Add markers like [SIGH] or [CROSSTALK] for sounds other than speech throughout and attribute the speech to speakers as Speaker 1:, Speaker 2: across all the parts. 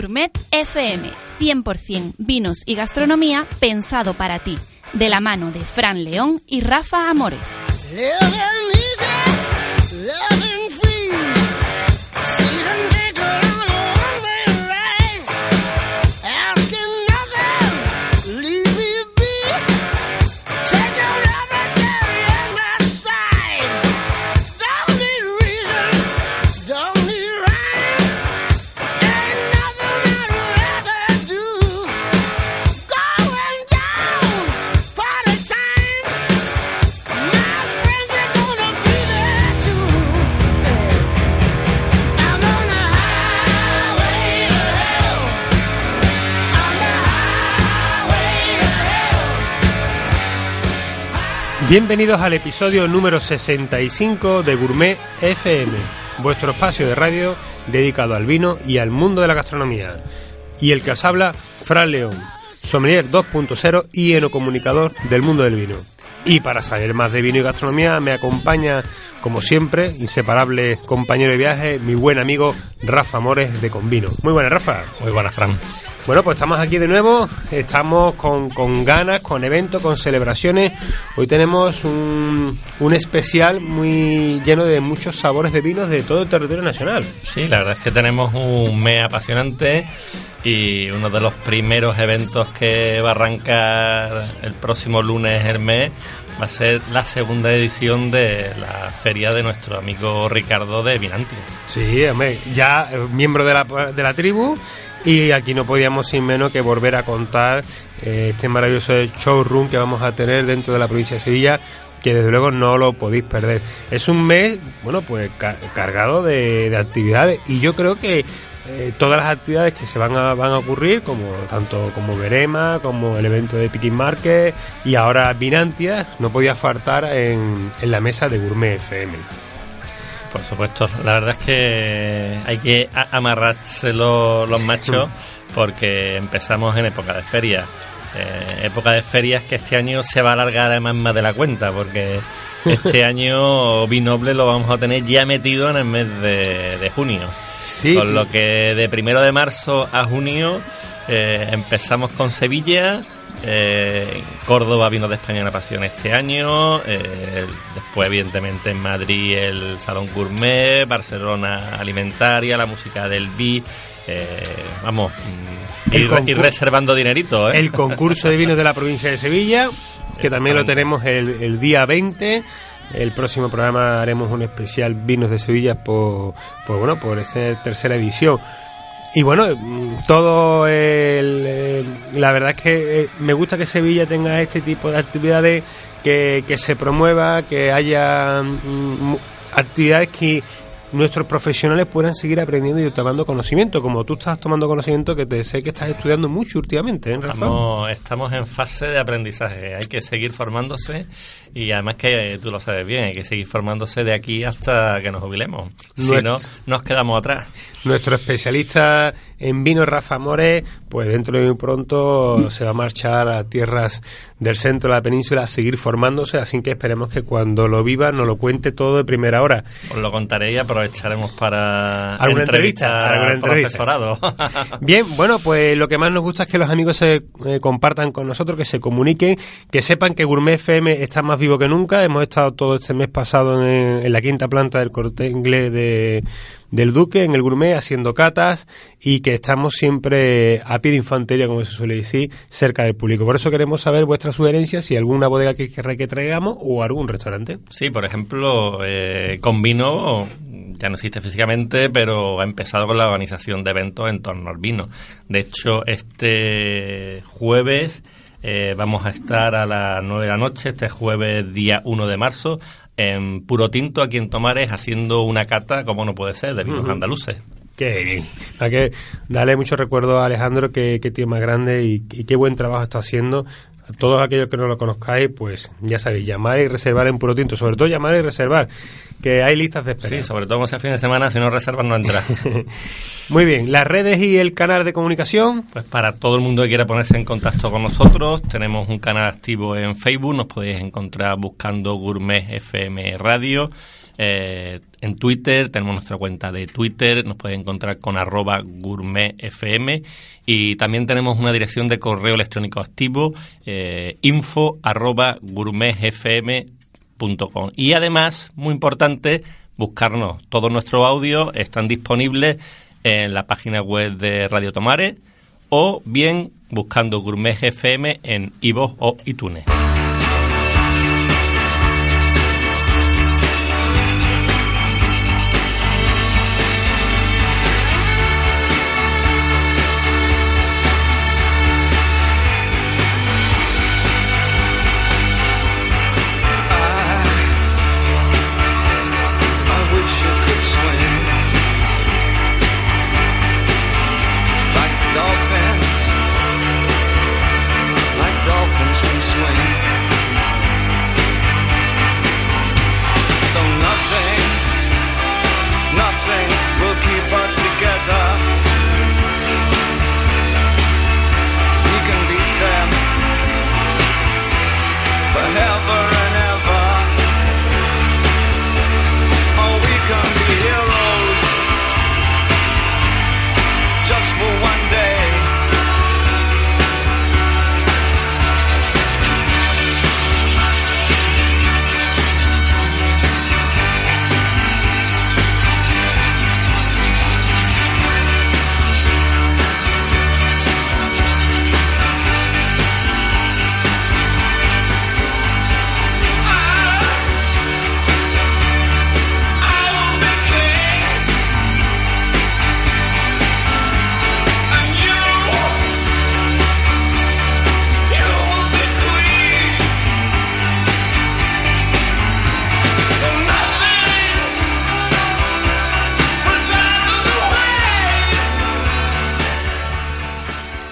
Speaker 1: Gourmet FM, 100% vinos y gastronomía pensado para ti, de la mano de Fran León y Rafa Amores.
Speaker 2: Bienvenidos al episodio número 65 de Gourmet FM, vuestro espacio de radio dedicado al vino y al mundo de la gastronomía. Y el que os habla, Fran León, sommelier 2.0 y enocomunicador del mundo del vino. Y para saber más de vino y gastronomía me acompaña, como siempre, inseparable compañero de viaje, mi buen amigo Rafa Mores de Convino. Muy buenas, Rafa.
Speaker 3: Muy buena, Fran.
Speaker 2: Bueno, pues estamos aquí de nuevo, estamos con, con ganas, con eventos, con celebraciones. Hoy tenemos un, un especial muy lleno de muchos sabores de vinos de todo el territorio nacional.
Speaker 3: Sí, la verdad es que tenemos un mes apasionante y uno de los primeros eventos que va a arrancar el próximo lunes el mes va a ser la segunda edición de la feria de nuestro amigo Ricardo de Vinanti.
Speaker 2: Sí, hombre, ya eh, miembro de la, de la tribu y aquí no podíamos sin menos que volver a contar eh, este maravilloso showroom que vamos a tener dentro de la provincia de Sevilla que desde luego no lo podéis perder. Es un mes, bueno, pues ca- cargado de, de actividades y yo creo que eh, todas las actividades que se van a, van a ocurrir, como tanto como Verema, como el evento de Picking Market y ahora Vinantia, no podía faltar en, en la mesa de Gourmet FM.
Speaker 3: Por supuesto, la verdad es que hay que amarrarse lo- los machos [LAUGHS] porque empezamos en época de ferias. Eh, época de ferias que este año se va a alargar además más de la cuenta porque [LAUGHS] este año Vinoble lo vamos a tener ya metido en el mes de, de junio.
Speaker 2: Sí,
Speaker 3: Con lo que de primero de marzo a junio eh, empezamos con Sevilla, eh, Córdoba vino de España en la pasión este año, eh, después evidentemente en Madrid el Salón Gourmet, Barcelona Alimentaria, la música del BI, eh, vamos, mm, ir, reservando dinerito,
Speaker 2: el concurso de vinos de la provincia de Sevilla, que también lo tenemos el, el día 20. El próximo programa haremos un especial vinos de Sevilla por, por bueno, por esta tercera edición. Y bueno, todo el, eh, la verdad es que eh, me gusta que Sevilla tenga este tipo de actividades, que, que se promueva, que haya mm, actividades que nuestros profesionales puedan seguir aprendiendo y tomando conocimiento, como tú estás tomando conocimiento, que te sé que estás estudiando mucho últimamente, ¿eh, Rafa?
Speaker 3: Estamos, estamos en fase de aprendizaje, hay que seguir formándose y además que tú lo sabes bien, hay que seguir formándose de aquí hasta que nos jubilemos. Si no, nos quedamos atrás.
Speaker 2: Nuestro especialista en vino, Rafa More, pues dentro de muy pronto se va a marchar a tierras del centro de la península a seguir formándose, así que esperemos que cuando lo viva nos lo cuente todo de primera hora.
Speaker 3: Os lo contaré y aprovecharemos para
Speaker 2: ¿Alguna entrevista? ¿Alguna
Speaker 3: al
Speaker 2: entrevista? [LAUGHS] Bien, bueno, pues lo que más nos gusta es que los amigos se eh, compartan con nosotros, que se comuniquen, que sepan que Gourmet FM está más vivo que nunca. Hemos estado todo este mes pasado en, en la quinta planta del corte inglés de, del Duque, en el Gourmet, haciendo catas y que estamos siempre a pie de infantería, como se suele decir, cerca del público. Por eso queremos saber vuestras sugerencias, si alguna bodega que querrá que traigamos o algún restaurante.
Speaker 3: Sí, por ejemplo, eh, con vino ya no existe físicamente, pero ha empezado con la organización de eventos en torno al vino. De hecho, este jueves eh, vamos a estar a las 9 de la noche, este jueves día 1 de marzo, en Puro Tinto, aquí en Tomares, haciendo una cata, como no puede ser, de vinos
Speaker 2: Ujú.
Speaker 3: andaluces.
Speaker 2: Qué bien. Que darle mucho recuerdo a Alejandro, que, que tiene más grande y, y qué buen trabajo está haciendo. A todos aquellos que no lo conozcáis, pues ya sabéis, llamar y reservar en Puro Tinto. Sobre todo llamar y reservar, que hay listas de espera.
Speaker 3: Sí, sobre todo como sea fin de semana, si no reservas no entras. [LAUGHS]
Speaker 2: Muy bien, las redes y el canal de comunicación.
Speaker 3: Pues para todo el mundo que quiera ponerse en contacto con nosotros, tenemos un canal activo en Facebook, nos podéis encontrar buscando Gourmet FM Radio. Eh, en Twitter, tenemos nuestra cuenta de Twitter, nos podéis encontrar con arroba gourmetfm y también tenemos una dirección de correo electrónico activo, eh, info arroba. Y además, muy importante, buscarnos. Todos nuestros audios están disponibles en la página web de Radio Tomare o bien buscando Gourmet FM en iVoox o iTunes.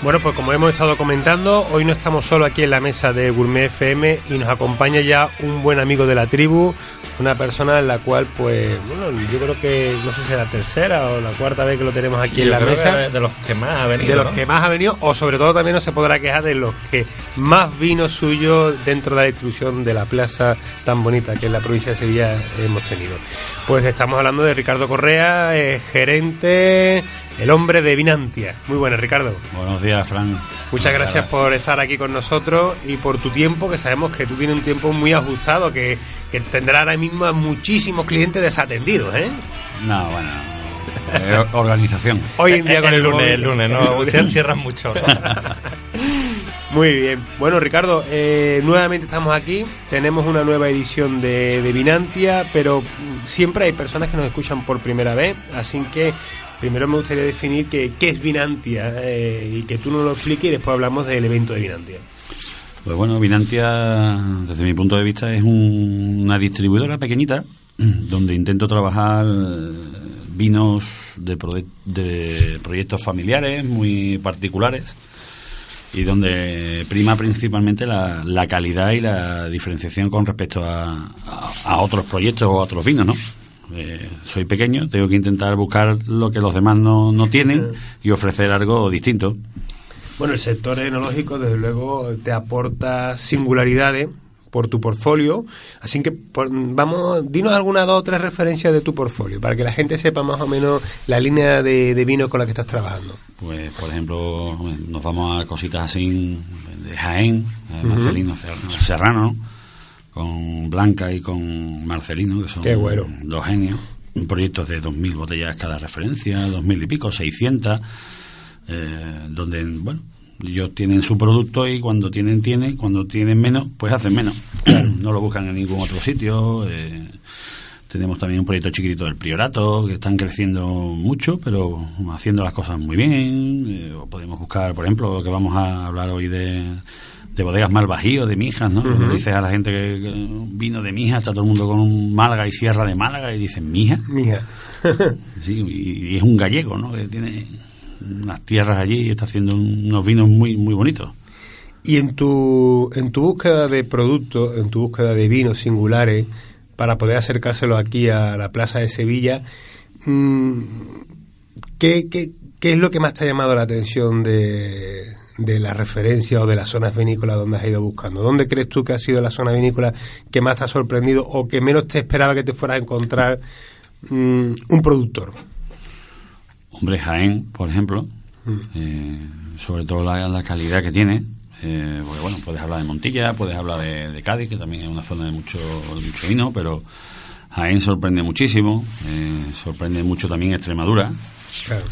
Speaker 2: Bueno, pues como hemos estado comentando, hoy no estamos solo aquí en la mesa de Gourmet FM y nos acompaña ya un buen amigo de la tribu, una persona en la cual, pues, bueno, yo creo que no sé si es la tercera o la cuarta vez que lo tenemos aquí en la mesa.
Speaker 3: de los que más ha venido.
Speaker 2: de los
Speaker 3: ¿no?
Speaker 2: que más ha venido, o sobre todo también no se podrá quejar de los que más vino suyo dentro de la distribución de la plaza tan bonita que en la provincia de Sevilla hemos tenido. Pues estamos hablando de Ricardo Correa, eh, gerente, el hombre de Vinantia. Muy buenas, Ricardo.
Speaker 4: Buenos días, Fran.
Speaker 2: Muchas gracias por estar aquí con nosotros y por tu tiempo, que sabemos que tú tienes un tiempo muy ajustado, que, que tendrá ahora mismo a muchísimos clientes desatendidos, ¿eh?
Speaker 4: No, bueno. eh, organización. [LAUGHS]
Speaker 2: Hoy en día con el,
Speaker 3: el lunes,
Speaker 2: móvil.
Speaker 3: el lunes, no, [LAUGHS] se cierran mucho. [LAUGHS]
Speaker 2: Muy bien. Bueno, Ricardo, eh, nuevamente estamos aquí. Tenemos una nueva edición de, de Vinantia, pero siempre hay personas que nos escuchan por primera vez. Así que primero me gustaría definir que, qué es Vinantia eh, y que tú nos lo expliques y después hablamos del evento de Vinantia.
Speaker 4: Pues bueno, Vinantia, desde mi punto de vista, es un- una distribuidora pequeñita [CLEARS THROAT] donde intento trabajar vinos de, de proyectos familiares muy particulares y donde prima principalmente la, la calidad y la diferenciación con respecto a, a- a otros proyectos o a otros vinos, ¿no? Eh, soy pequeño, tengo que intentar buscar lo que los demás no, no tienen y ofrecer algo distinto.
Speaker 2: Bueno, el sector enológico, desde luego, te aporta singularidades por tu portfolio. Así que, por- vamos, dinos alguna dos o tres referencias de tu portfolio para que la gente sepa más o menos la línea de, de vino con la que estás trabajando.
Speaker 4: Pues, por ejemplo, nos vamos a cositas así de Jaén, eh, Marcelino Ser- Serrano, ¿no? con Blanca y con Marcelino, que son
Speaker 2: Qué bueno.
Speaker 4: dos genios. Proyectos de 2.000 botellas cada referencia, 2.000 y pico, 600, eh, donde, bueno, ellos tienen su producto y cuando tienen, tienen, cuando tienen menos, pues hacen menos. [CLEARS THROAT] no lo buscan en ningún otro sitio. eh, tenemos también un proyecto chiquitito del Priorato, que están creciendo mucho, pero haciendo las cosas muy bien. Eh, podemos buscar, por ejemplo, que vamos a hablar hoy de, de bodegas Malvajío, de Mijas, ¿no? Dices a la gente que, que vino de Mijas, está todo el mundo con un Málaga y Sierra de Málaga, y dicen, ¿Mija?
Speaker 2: Mija.
Speaker 4: Sí, y, y es un gallego, ¿no? Que tiene unas tierras allí y está haciendo unos vinos muy, muy bonitos.
Speaker 2: Y en tu, en tu búsqueda de productos, en tu búsqueda de vinos singulares, para poder acercárselo aquí a la Plaza de Sevilla, mm, ¿qué, qué, qué es lo que más te ha llamado la atención de, de la referencia o de las zonas vinícolas donde has ido buscando? ¿Dónde crees tú que ha sido la zona vinícola que más te ha sorprendido o que menos te esperaba que te fueras a encontrar mm, un productor?
Speaker 4: Hombre, Jaén, por ejemplo, eh, sobre todo la, la calidad que tiene. eh, porque bueno, puedes hablar de Montilla, puedes hablar de, de Cádiz, que también es una zona de mucho, de mucho vino, pero Jaén sorprende muchísimo, eh, sorprende mucho también Extremadura.
Speaker 2: Claro.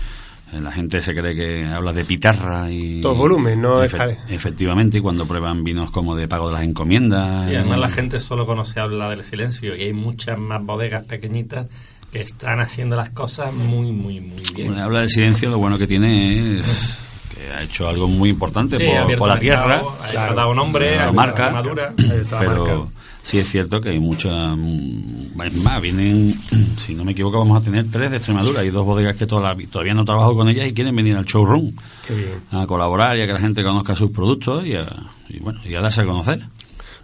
Speaker 4: Eh, La gente se cree que habla de pitarra y...
Speaker 2: Todo volumen, no es
Speaker 4: Efe-
Speaker 2: Jaén.
Speaker 4: Efectivamente, y cuando prueban vinos como de pago de las encomiendas...
Speaker 3: Sí, además la gente solo conoce habla del silencio y hay muchas más bodegas pequeñitas que están haciendo las cosas muy, muy, muy bien.
Speaker 4: Bueno, habla del silencio, lo bueno que tiene es que ha hecho algo muy importante
Speaker 3: Sí,
Speaker 4: por, la
Speaker 3: mercado,
Speaker 4: tierra.
Speaker 3: ha
Speaker 2: Claro.
Speaker 3: dado nombre,
Speaker 4: La marca.
Speaker 3: madura.
Speaker 4: pero
Speaker 2: marcado.
Speaker 4: sí es cierto que hay muchas mm, es más vienen [CLEARS THROAT] si no me equivoco vamos a tener tres de Extremadura y dos bodegas que toda la- todavía no trabajo con ellas y quieren venir al showroom
Speaker 2: Qué bien.
Speaker 4: a colaborar y a que la gente conozca sus productos y, a, y bueno y a darse a conocer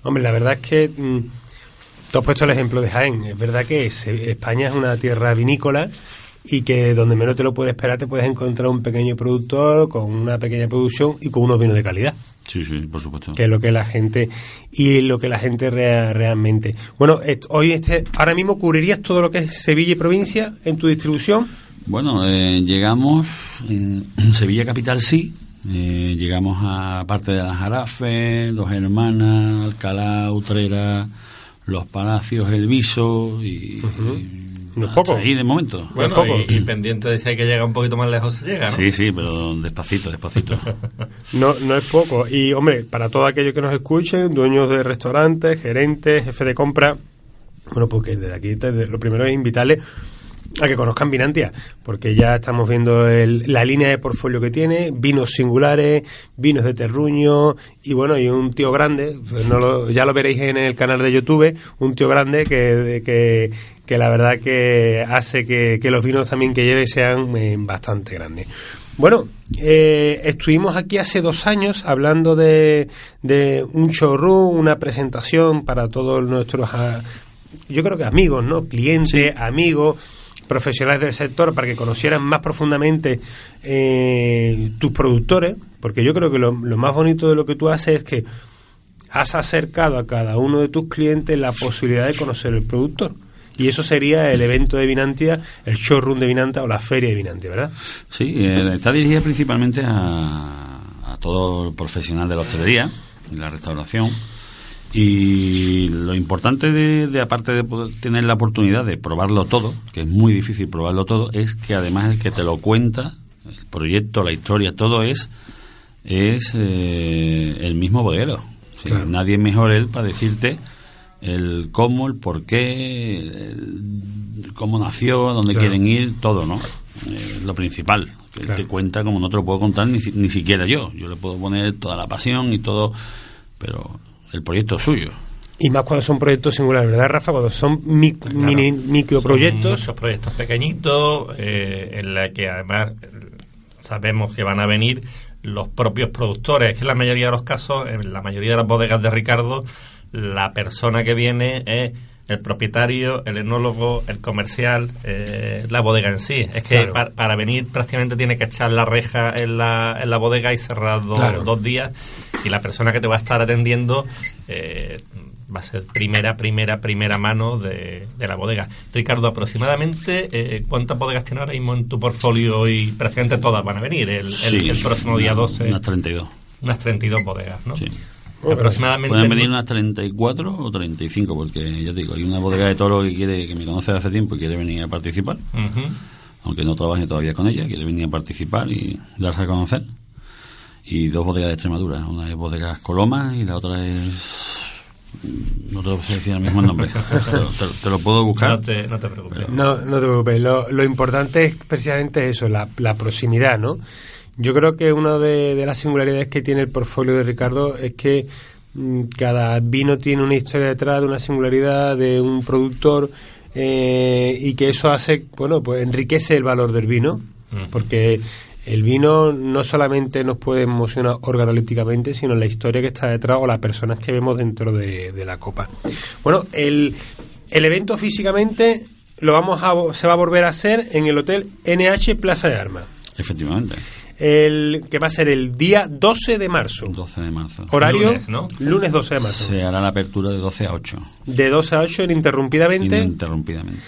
Speaker 2: Hombre, la verdad es que mm, tú has puesto el ejemplo de Jaén. Es verdad que es- España es una tierra vinícola y que donde menos te lo puedes esperar te puedes encontrar un pequeño productor con una pequeña producción y con unos vinos de calidad,
Speaker 4: sí sí por supuesto
Speaker 2: que es lo que la gente y lo que la gente rea- realmente. Bueno, hoy este ahora mismo cubrirías todo lo que es Sevilla y provincia en tu distribución.
Speaker 4: Bueno, eh, llegamos, en [CLEARS THROAT] Sevilla Capital sí, eh, llegamos a parte de las Jarafes, Dos Hermanas, Alcalá, Utrera, Los Palacios, El Viso y... y
Speaker 2: No es poco.
Speaker 4: ahí de momento.
Speaker 3: Bueno,
Speaker 2: poco.
Speaker 3: y, y pendiente de si hay que llegar un poquito más lejos se llega, ¿no?
Speaker 4: Sí, sí, pero despacito, despacito. [LAUGHS]
Speaker 2: No, no es poco. Y, hombre, para todos aquellos que nos escuchen, dueños de restaurantes, gerentes, jefes de compra, bueno, porque desde aquí desde- lo primero es invitarles a que conozcan Vinantia, porque ya estamos viendo el- la línea de portfolio que tiene, vinos singulares, vinos de terruño, y bueno, y un tío grande, pues no lo- ya lo veréis en el canal de YouTube, un tío grande que, que, que la verdad que hace que, que los vinos también que lleve sean eh, bastante grandes. Bueno, eh, estuvimos aquí hace dos años hablando de, de un showroom, una presentación para todos nuestros, yo creo que amigos, ¿no? Clientes, amigos, profesionales del sector, para que conocieran más profundamente eh, tus productores, porque yo creo que lo, lo más bonito de lo que tú haces es que has acercado a cada uno de tus clientes la posibilidad de conocer el productor. Y eso sería el evento de Vinantia, el showroom de Vinanta o la feria de Vinantia, ¿verdad?
Speaker 4: Sí, eh, está dirigida principalmente a, a todo el profesional de la hostelería y la restauración. Y lo importante de, de, aparte de poder tener la oportunidad de probarlo todo, que es muy difícil probarlo todo, es que además el que te lo cuenta, el proyecto, la historia, todo es es eh, el mismo bodeguero. Sí,
Speaker 2: Claro.
Speaker 4: Nadie mejor él para decirte el cómo, el por qué, el cómo nació, dónde
Speaker 2: Claro.
Speaker 4: quieren ir, todo, ¿no? Eh, lo principal. que Él te cuenta como no te lo puedo contar ni, ni siquiera yo. Yo le puedo poner toda la pasión y todo, pero el proyecto es suyo.
Speaker 2: Y más cuando son proyectos singulares, ¿verdad, Rafa? Cuando son mi- mini,
Speaker 3: Son
Speaker 2: microproyectos.
Speaker 3: muchos proyectos pequeñitos eh, en la que además eh, sabemos que van a venir los propios productores. Es que en la mayoría de los casos, en la mayoría de las bodegas de Ricardo, la persona que viene es el propietario, el enólogo, el comercial, eh, la bodega en sí. Es que
Speaker 2: Claro.
Speaker 3: para venir prácticamente tiene que echar la reja en la, en la bodega y cerrar do-
Speaker 2: Claro.
Speaker 3: dos días. Y la persona que te va a estar atendiendo eh, va a ser primera, primera, primera mano de, de la bodega. Ricardo, aproximadamente, eh, ¿cuántas bodegas tienes ahora mismo en tu portfolio? Y prácticamente todas van a venir el, el-
Speaker 4: Sí,
Speaker 3: el próximo día
Speaker 4: una-
Speaker 3: 12.
Speaker 4: Unas 32.
Speaker 3: Unas 32 bodegas, ¿no?
Speaker 4: Sí.
Speaker 3: Aproximadamente.
Speaker 4: Pueden venir unas 34 o 35, porque ya te digo, hay una bodega de toro que quiere que me conoce de hace tiempo y quiere venir a participar,
Speaker 3: Ujú.
Speaker 4: aunque no trabaje todavía con ella, quiere venir a participar y darse a conocer. Y dos bodegas de Extremadura, una es bodegas Coloma y la otra es... No te lo sé decir el mismo nombre, [LAUGHS] te, lo- te lo- te lo puedo buscar.
Speaker 3: No te, no te preocupes.
Speaker 2: No, no te preocupes. Lo, lo importante es precisamente eso, la, la proximidad, ¿no? Yo creo que una de, de las singularidades que tiene el portfolio de Ricardo es que mm, cada vino tiene una historia detrás de una singularidad de un productor eh, y que eso hace, bueno, pues enriquece el valor del vino, porque El vino no solamente nos puede emocionar organolépticamente, sino la historia que está detrás o las personas que vemos dentro de, de la copa. Bueno, el, el evento físicamente lo vamos a, se va a volver a hacer en el Hotel NH Plaza de Armas,
Speaker 4: Efectivamente,
Speaker 2: el, que va a ser el día 12 de marzo.
Speaker 4: 12 de marzo.
Speaker 2: Horario
Speaker 3: Lunes, ¿no?
Speaker 2: lunes 12 de marzo.
Speaker 4: Se hará la apertura de 12 a 8,
Speaker 2: De 12 a 8 ininterrumpidamente.
Speaker 4: ininterrumpidamente.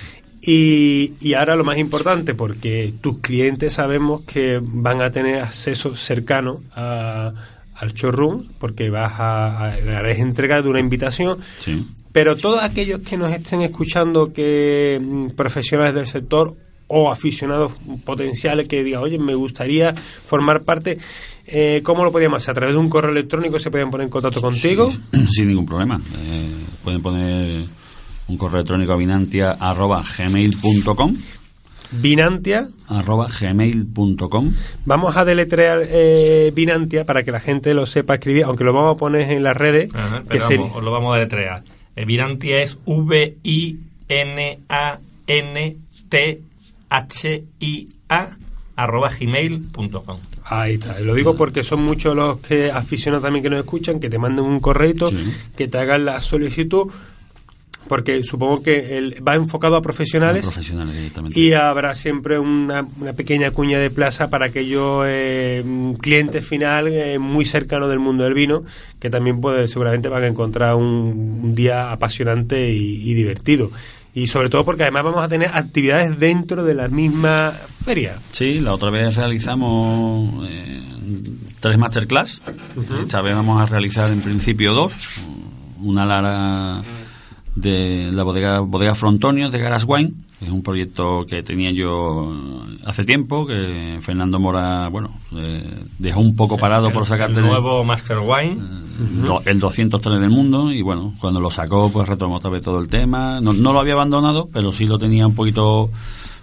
Speaker 2: Y, y ahora lo más importante, porque tus clientes sabemos que van a tener acceso cercano a- al showroom, porque vas a, a entrega de una invitación.
Speaker 4: Sí.
Speaker 2: Pero todos aquellos que nos estén escuchando, que mm, profesionales del sector o aficionados potenciales que digan, oye, me gustaría formar parte, eh, ¿cómo lo podíamos hacer? ¿A través de un correo electrónico se pueden poner en contacto contigo? [CLEARS THROAT]
Speaker 4: Sin ningún problema. Eh, pueden poner un correo electrónico a vinantia arroba gmail.com
Speaker 2: Binantia,
Speaker 4: arroba gmail.com
Speaker 2: Vamos a deletrear eh, Binantia para que la gente lo sepa escribir, aunque lo vamos a poner en las redes.
Speaker 3: Ajá,
Speaker 2: que
Speaker 3: pero
Speaker 2: sería-
Speaker 3: vamos, os lo vamos a deletrear. Eh, Virantia es V-I-N-A-N-T-H-I-A arroba gmail.com.
Speaker 2: Ahí está. Lo digo porque son muchos los que aficionados también que nos escuchan, que te manden un correito,
Speaker 4: Sí.
Speaker 2: que te hagan la solicitud, porque supongo que el- va enfocado a profesionales.
Speaker 4: profesionales directamente.
Speaker 2: Y habrá siempre una, una pequeña cuña de plaza para aquellos eh, clientes final eh, muy cercanos del mundo del vino, que también puede, seguramente van a encontrar un, un día apasionante y, y divertido. Y sobre todo porque además vamos a tener actividades dentro de la misma feria.
Speaker 4: Sí, la otra vez realizamos eh, tres masterclass. Esta vez vamos a realizar en principio dos. Una Lara de la bodega, bodega Frontonio de Garas Wine, es un proyecto que tenía yo hace tiempo, que Fernando Mora, bueno, eh, dejó un poco parado por sacarte
Speaker 3: el
Speaker 4: de-
Speaker 3: nuevo Master Wine.
Speaker 4: do- el 203 del mundo y bueno, cuando lo sacó pues retomó otra vez todo el tema. No, no lo había abandonado, pero sí lo tenía un poquito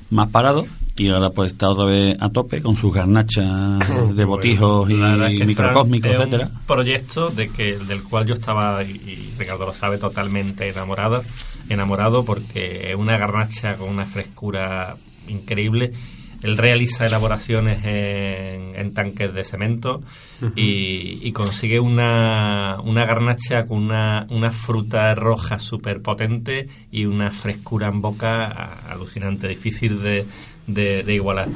Speaker 4: más parado y ahora pues está otra vez a tope con sus garnachas [COUGHS] de botijos y
Speaker 3: es que
Speaker 4: microcósmicos, etcétera.
Speaker 3: Un proyecto de que del cual yo estaba y, y Ricardo lo sabe totalmente enamorado, enamorado porque es una garnacha con una frescura increíble. Él realiza elaboraciones en, en tanques de cemento y, y consigue una, una garnacha con una, una fruta roja súper potente y una frescura en boca alucinante, difícil de, de- de igualar.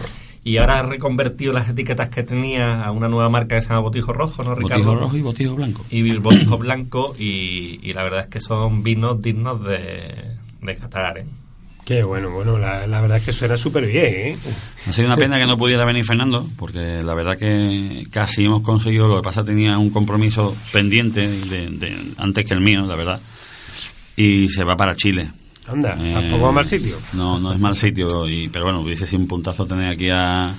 Speaker 3: Y ahora ha reconvertido las etiquetas que tenía a una nueva marca que se llama Botijo Rojo, ¿no, Ricardo?
Speaker 4: Botijo rojo y botijo blanco.
Speaker 3: y el botijo blanco y, y la verdad es que son vinos dignos de, de catar, ¿eh?
Speaker 2: Qué bueno, bueno, la, la verdad es que suena súper bien, ¿eh?
Speaker 4: Ha sido una pena que no pudiera venir Fernando, porque la verdad que casi hemos conseguido, lo que pasa tenía un compromiso pendiente de- de- antes que el mío, la verdad, y se va para Chile.
Speaker 2: Anda,
Speaker 4: Eh,
Speaker 2: tampoco a mal sitio.
Speaker 4: No, no es mal sitio, y, pero bueno, hubiese sido un puntazo tener aquí a,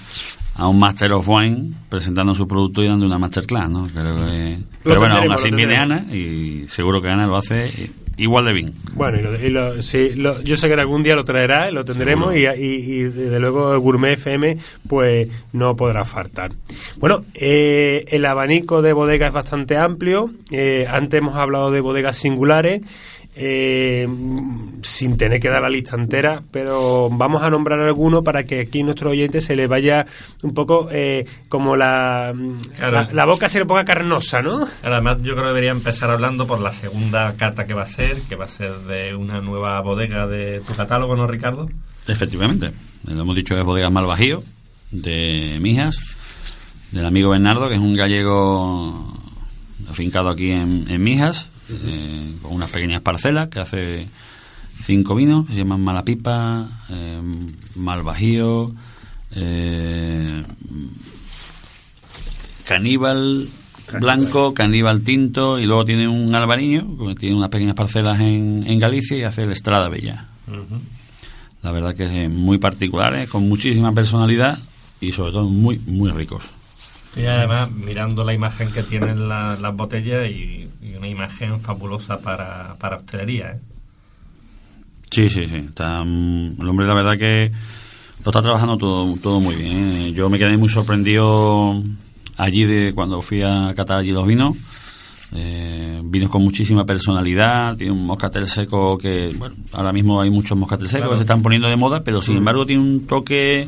Speaker 4: a un Master of Wine presentando su producto y dando una masterclass, ¿no? Creo que- pero bueno, aún así viene. Ana y seguro que Ana lo hace igual de bien.
Speaker 2: Bueno, y lo- y lo- sí, lo- yo sé que algún día lo traerá, lo tendremos y- y desde luego Gourmet FM pues no podrá faltar. Bueno, eh, el abanico de bodegas es bastante amplio. Eh, antes hemos hablado de bodegas singulares. Eh, sin tener que dar la lista entera, pero vamos a nombrar alguno para que aquí a nuestros oyentes se les vaya un poco eh, como la,
Speaker 3: Claro.
Speaker 2: la, la boca se le ponga carnosa, ¿no?
Speaker 3: Además, yo creo que debería empezar hablando por la segunda cata que va a ser, que va a ser de una nueva bodega de tu catálogo, ¿no, Ricardo?
Speaker 4: Efectivamente, lo hemos dicho es Bodegas Malvajío, de Mijas, del amigo Bernardo, que es un gallego afincado aquí en, en Mijas, eh, con unas pequeñas parcelas que hace cinco vinos, se llaman Malapipa, eh, Malvajío, eh, Caníbal blanco, caníbal tinto y luego tiene un albariño, que tiene unas pequeñas parcelas en, en Galicia y hace el Estrada Bella. La verdad que es muy particulares, con muchísima personalidad y sobre todo muy, muy ricos.
Speaker 3: Y además, mirando la imagen que tienen la- las botellas y, y una imagen fabulosa para, para hostelería, ¿eh?
Speaker 4: Sí, sí, sí. Está, mm, el hombre, la verdad que lo está trabajando todo, todo muy bien. ¿eh? Yo me quedé muy sorprendido allí de cuando fui a catar allí los vinos. Eh, vinos con muchísima personalidad, tiene un moscatel seco que, bueno, ahora mismo hay muchos moscatel secos
Speaker 3: Claro.
Speaker 4: que se están poniendo de moda, pero sin embargo tiene un toque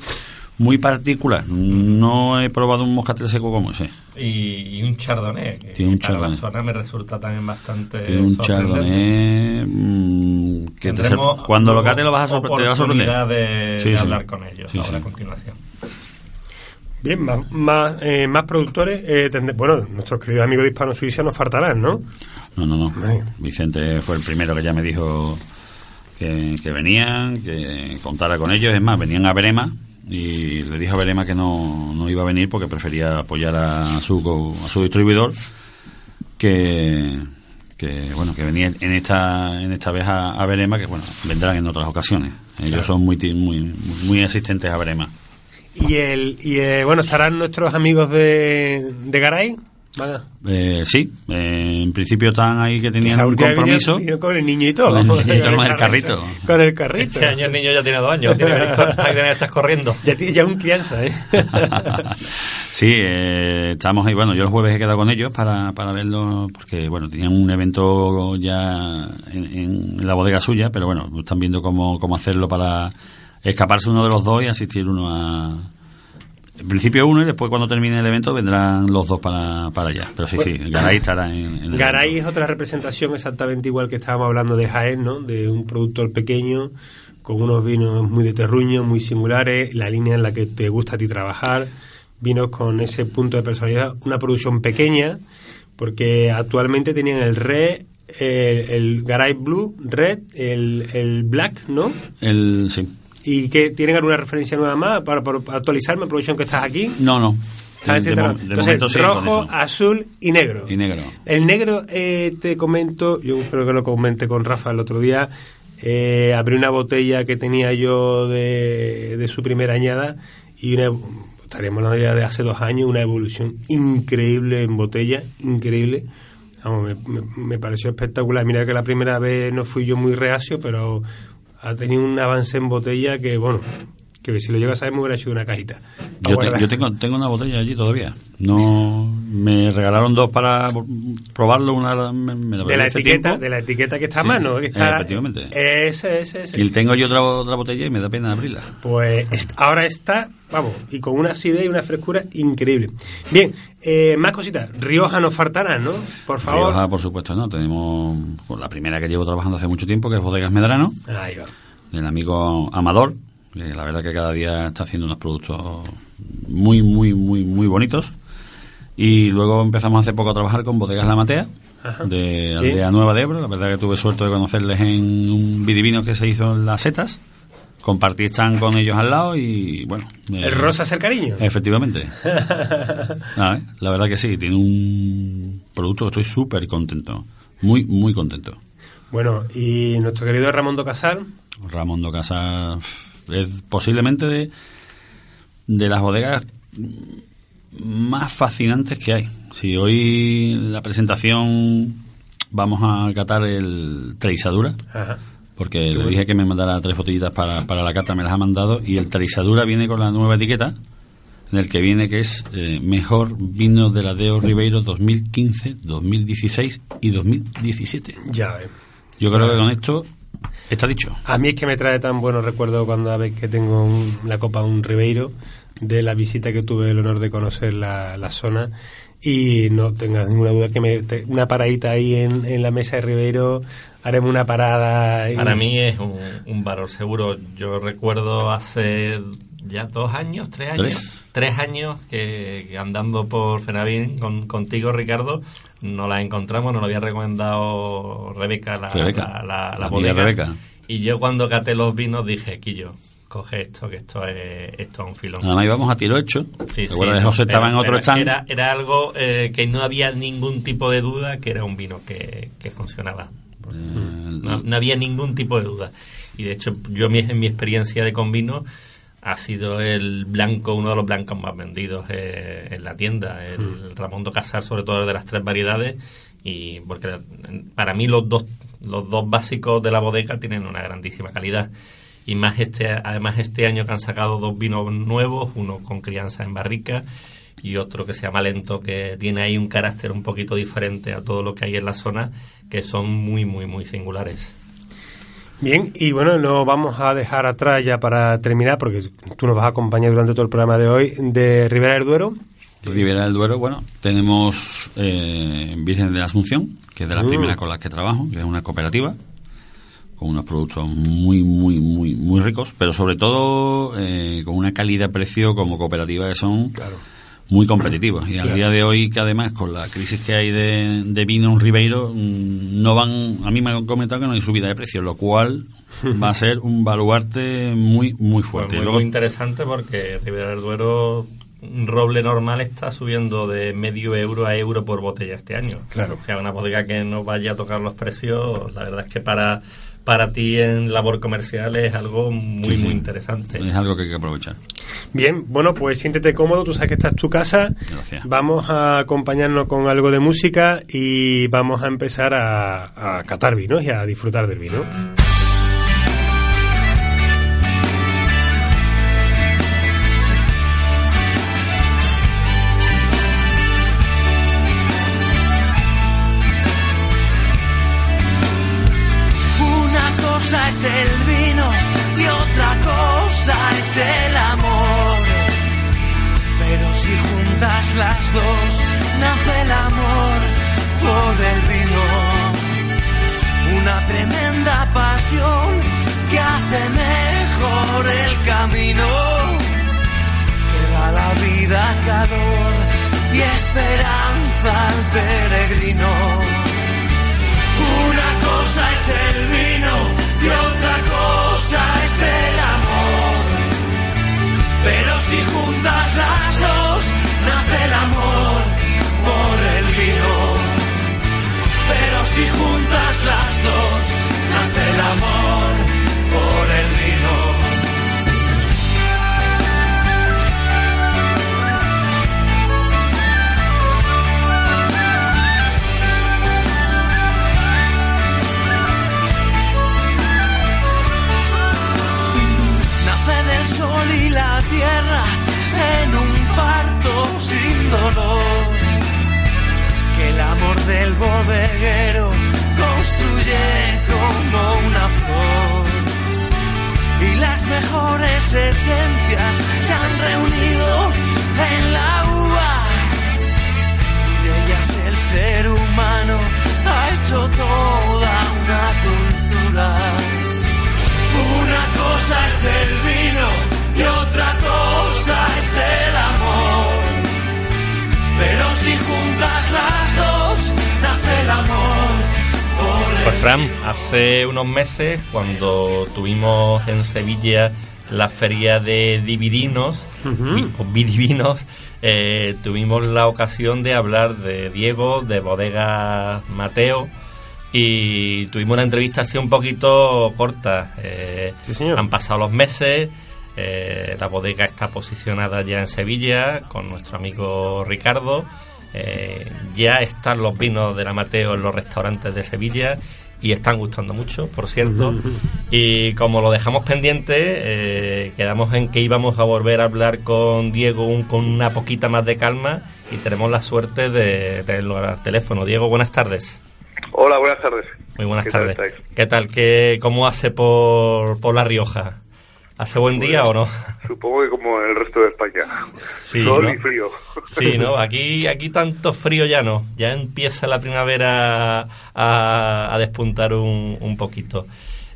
Speaker 4: muy particular. No he probado un moscatel seco como ese.
Speaker 3: Y, y un chardonnay, que
Speaker 4: Tiene un
Speaker 3: para
Speaker 4: chardonnay.
Speaker 3: la zona me resulta también bastante
Speaker 4: Tiene un
Speaker 3: sorprendente.
Speaker 4: chardonnay mm, que te cuando lo cate lo vas a, sorpre- te va a sorprender.
Speaker 3: oportunidad de,
Speaker 4: Sí,
Speaker 3: de
Speaker 4: sí.
Speaker 3: hablar con ellos
Speaker 4: Sí,
Speaker 3: ahora
Speaker 4: sí.
Speaker 3: a continuación.
Speaker 2: Bien, más, más, eh, más productores. eh, tendré- bueno, nuestros queridos amigos de Hispano Suiza nos faltarán, ¿no?
Speaker 4: No, no, no. Vicente fue el primero que ya me dijo que, que venían, que contara con ellos. Es más, venían a Berema y le dije a Berema que no, no iba a venir porque prefería apoyar a su, a su distribuidor que, que bueno que venía en esta en esta vez a, a Berema que bueno vendrán en otras ocasiones ellos
Speaker 2: Claro.
Speaker 4: son muy muy muy asistentes a Berema
Speaker 2: Y, el, y eh, bueno, estarán nuestros amigos de, de Garay.
Speaker 4: Eh, sí, eh, en principio están ahí que tenían un compromiso.
Speaker 2: con el niño y todo.
Speaker 4: Con el niñito, con el carrito.
Speaker 2: Con el carrito.
Speaker 3: Este año el niño ya tiene dos años, tiene que estás corriendo.
Speaker 2: Ya, tiene- ya un crianza, ¿eh? [LAUGHS]
Speaker 4: sí, eh, estamos ahí. Bueno, yo el jueves he quedado con ellos para, para verlo, porque bueno, tenían un evento ya en, en la bodega suya, pero bueno, están viendo cómo, cómo hacerlo para escaparse uno de los dos y asistir uno a. En principio uno y después cuando termine el evento vendrán los dos para, para allá. Pero sí, sí, Garay estará en, en el
Speaker 2: Garay
Speaker 4: evento.
Speaker 2: es otra representación exactamente igual que estábamos hablando de Jaén, ¿no? De un productor pequeño con unos vinos muy de terruño, muy singulares, la línea en la que te gusta a ti trabajar, vinos con ese punto de personalidad, una producción pequeña, porque actualmente tenían el Red, el, el Garay Blue, Red, el, el Black, ¿no?
Speaker 4: El, sí.
Speaker 2: ¿Y que tienen alguna referencia nueva más para, para actualizarme, producción que estás aquí?
Speaker 4: No, no.
Speaker 2: Estás
Speaker 4: De- de
Speaker 2: Entonces, rojo, azul y negro.
Speaker 4: Y negro.
Speaker 2: El negro, eh, te comento, yo creo que lo comenté con Rafa el otro día, eh, abrí una botella que tenía yo de, de su primera añada y una, estaríamos hablando ya de hace dos años, una evolución increíble en botella, increíble. Vamos, me, me- me pareció espectacular. Mira que la primera vez no fui yo muy reacio, pero ha tenido un avance en botella que, bueno, que si lo llegas a saber me hubiera hecho una cajita.
Speaker 4: Yo, te-
Speaker 2: guardar.
Speaker 4: yo tengo, tengo una botella allí todavía. No me regalaron dos para probarlo. Una me, me
Speaker 2: de la etiqueta
Speaker 4: tiempo.
Speaker 2: de la etiqueta que está a mano que está
Speaker 4: efectivamente.
Speaker 2: ese ese ese
Speaker 4: Y tengo yo otra, otra botella y me da pena abrirla.
Speaker 2: pues ahora está vamos y con una acidez y una frescura increíble bien eh, más cositas Rioja nos faltará no por favor
Speaker 4: Rioja, por supuesto, no. Tenemos pues, la primera que llevo trabajando hace mucho tiempo, que es Bodegas Medrano,
Speaker 2: ahí va
Speaker 4: del amigo Amador, que la verdad que cada día está haciendo unos productos muy, muy, muy, muy bonitos. Y luego empezamos hace poco a trabajar con Bodegas La Matea,
Speaker 2: Ajá.
Speaker 4: de
Speaker 2: Sí.
Speaker 4: Aldea Nueva de Ebro. La verdad que tuve suerte de conocerles en un vidivino que se hizo en las setas. Compartí stand con ellos al lado y bueno. eh,
Speaker 2: el rosa es el cariño
Speaker 4: Efectivamente. [LAUGHS] ¿eh? La verdad que sí, tiene un producto que estoy súper contento. Muy, muy contento.
Speaker 2: bueno y nuestro querido Ramón do Casal
Speaker 4: Ramón do Casa es posiblemente de, de las bodegas más fascinantes que hay. Si hoy en la presentación vamos a catar el Treisadura,
Speaker 2: Ajá.
Speaker 4: porque le dije que me mandara tres botellitas para, para la cata, me las ha mandado, y el Treisadura viene con la nueva etiqueta, en el que viene que es eh, mejor vino de la Deo Ribeiro 2015, 2016 y 2017.
Speaker 2: ya ves
Speaker 4: Yo creo que con esto está dicho.
Speaker 2: A mí es que me trae tan buenos recuerdos cuando vez que tengo un- la copa un Ribeiro de la visita que tuve el honor de conocer la, la zona y no tengas ninguna duda que me, te- una paradita ahí en, en la mesa de Ribeiro haremos una parada y-
Speaker 3: Para mí es un, un valor seguro. Yo recuerdo hace ya dos años, tres años,
Speaker 4: Tres.
Speaker 3: tres, años que, que andando por Fenavín con, contigo, Ricardo, nos la encontramos, nos lo había recomendado Rebeca, la,
Speaker 4: Rebeca,
Speaker 3: la, la- la
Speaker 4: la amiga
Speaker 3: bodega.
Speaker 4: Rebeca.
Speaker 3: Y yo cuando caté los vinos dije, Quillo, coge esto, que esto es, esto es un filón.
Speaker 4: Además íbamos a tiro hecho.
Speaker 3: Sí, sí,
Speaker 4: estaba en otro stand.
Speaker 3: Era, era algo eh, que no había ningún tipo de duda que era un vino que, que funcionaba.
Speaker 4: Eh,
Speaker 3: No, no había ningún tipo de duda. Y de hecho, yo mi- en mi experiencia de con vino ha sido el blanco, uno de los blancos más vendidos eh, en la tienda, el Ramón do Casar, sobre todo de las tres variedades. Y porque para mí los dos, los dos básicos de la bodega tienen una grandísima calidad. Y más este, además este año que han sacado dos vinos nuevos, uno con crianza en barrica y otro que se llama Lento, que tiene ahí un carácter un poquito diferente a todo lo que hay en la zona, que son muy, muy, muy singulares.
Speaker 2: Bien, y bueno, no vamos a dejar atrás ya para terminar, porque tú nos vas a acompañar durante todo el programa de hoy, de Ribera del Duero.
Speaker 4: Ribera del Duero, bueno, tenemos eh, Virgen de la Asunción, que es de las
Speaker 2: Mm.
Speaker 4: primeras con las que trabajo, que es una cooperativa, con unos productos muy, muy, muy, muy ricos, pero sobre todo eh, con una calidad-precio como cooperativa que son muy competitivos. Y al día de hoy, que además con la crisis que hay de, de vino en Ribeiro, mm, no van, a mí me han comentado que no hay subida de precios, lo cual [LAUGHS] va a ser un baluarte muy, muy
Speaker 3: Pues
Speaker 4: fuerte.
Speaker 3: muy,
Speaker 4: luego-
Speaker 3: muy interesante porque Ribera del Duero, un roble normal está subiendo de medio euro a euro por botella este año.
Speaker 2: Claro.
Speaker 3: O sea, una bodega que no vaya a tocar los precios, la verdad es que para, para ti en labor comercial es algo muy,
Speaker 4: Sí, sí.
Speaker 3: muy interesante.
Speaker 4: es algo que hay que aprovechar.
Speaker 2: Bien, bueno, pues siéntete cómodo, tú sabes que esta es tu casa.
Speaker 4: Gracias.
Speaker 2: Vamos a acompañarnos con algo de música y vamos a empezar a, a catar vinos y a disfrutar del vino.
Speaker 5: El amor. Pero si juntas las dos, nace el amor por el vino. Una tremenda pasión que hace mejor el camino. Que da la vida calor y esperanza al peregrino. Una cosa es el vino y otra cosa es el amor. Pero si juntas las dos, nace el amor por el vino. Pero si juntas las dos, nace el amor por el vino. Y la tierra en un parto sin dolor. Que el amor del bodeguero construye como una flor. Y las mejores esencias se han reunido en la uva. Y de ellas el ser humano ha hecho toda una cultura. Una cosa es el vino y otra cosa es el amor. Pero si juntas las dos, nace el amor.
Speaker 3: Pues Fran, hace unos meses cuando tuvimos en Sevilla la feria de dividinos, vi- o vidivinos, eh, tuvimos la ocasión de hablar de Diego, de Bodega Mateo, y tuvimos una entrevista así un poquito corta. Eh,
Speaker 2: Sí, señor.
Speaker 3: Han pasado los meses, eh, la bodega está posicionada ya en Sevilla con nuestro amigo Ricardo. Eh, ya están los vinos de la Mateo en los restaurantes de Sevilla y están gustando mucho, por cierto. [LAUGHS] Y como lo dejamos pendiente, eh, quedamos en que íbamos a volver a hablar con Diego un- con una poquita más de calma y tenemos la suerte de tenerlo al teléfono. Diego, buenas tardes.
Speaker 6: Hola, buenas tardes.
Speaker 3: Muy buenas
Speaker 6: ¿Qué tal
Speaker 3: tardes. ¿Qué tal? ¿Qué, ¿Cómo hace por, por La Rioja? ¿Hace buen día o no?
Speaker 6: Supongo que como en el resto de España.
Speaker 3: Sí,
Speaker 6: Sol
Speaker 3: ¿no?
Speaker 6: y frío.
Speaker 3: Sí, ¿no? Aquí, aquí tanto frío ya no. Ya empieza la primavera a, a despuntar un, un poquito.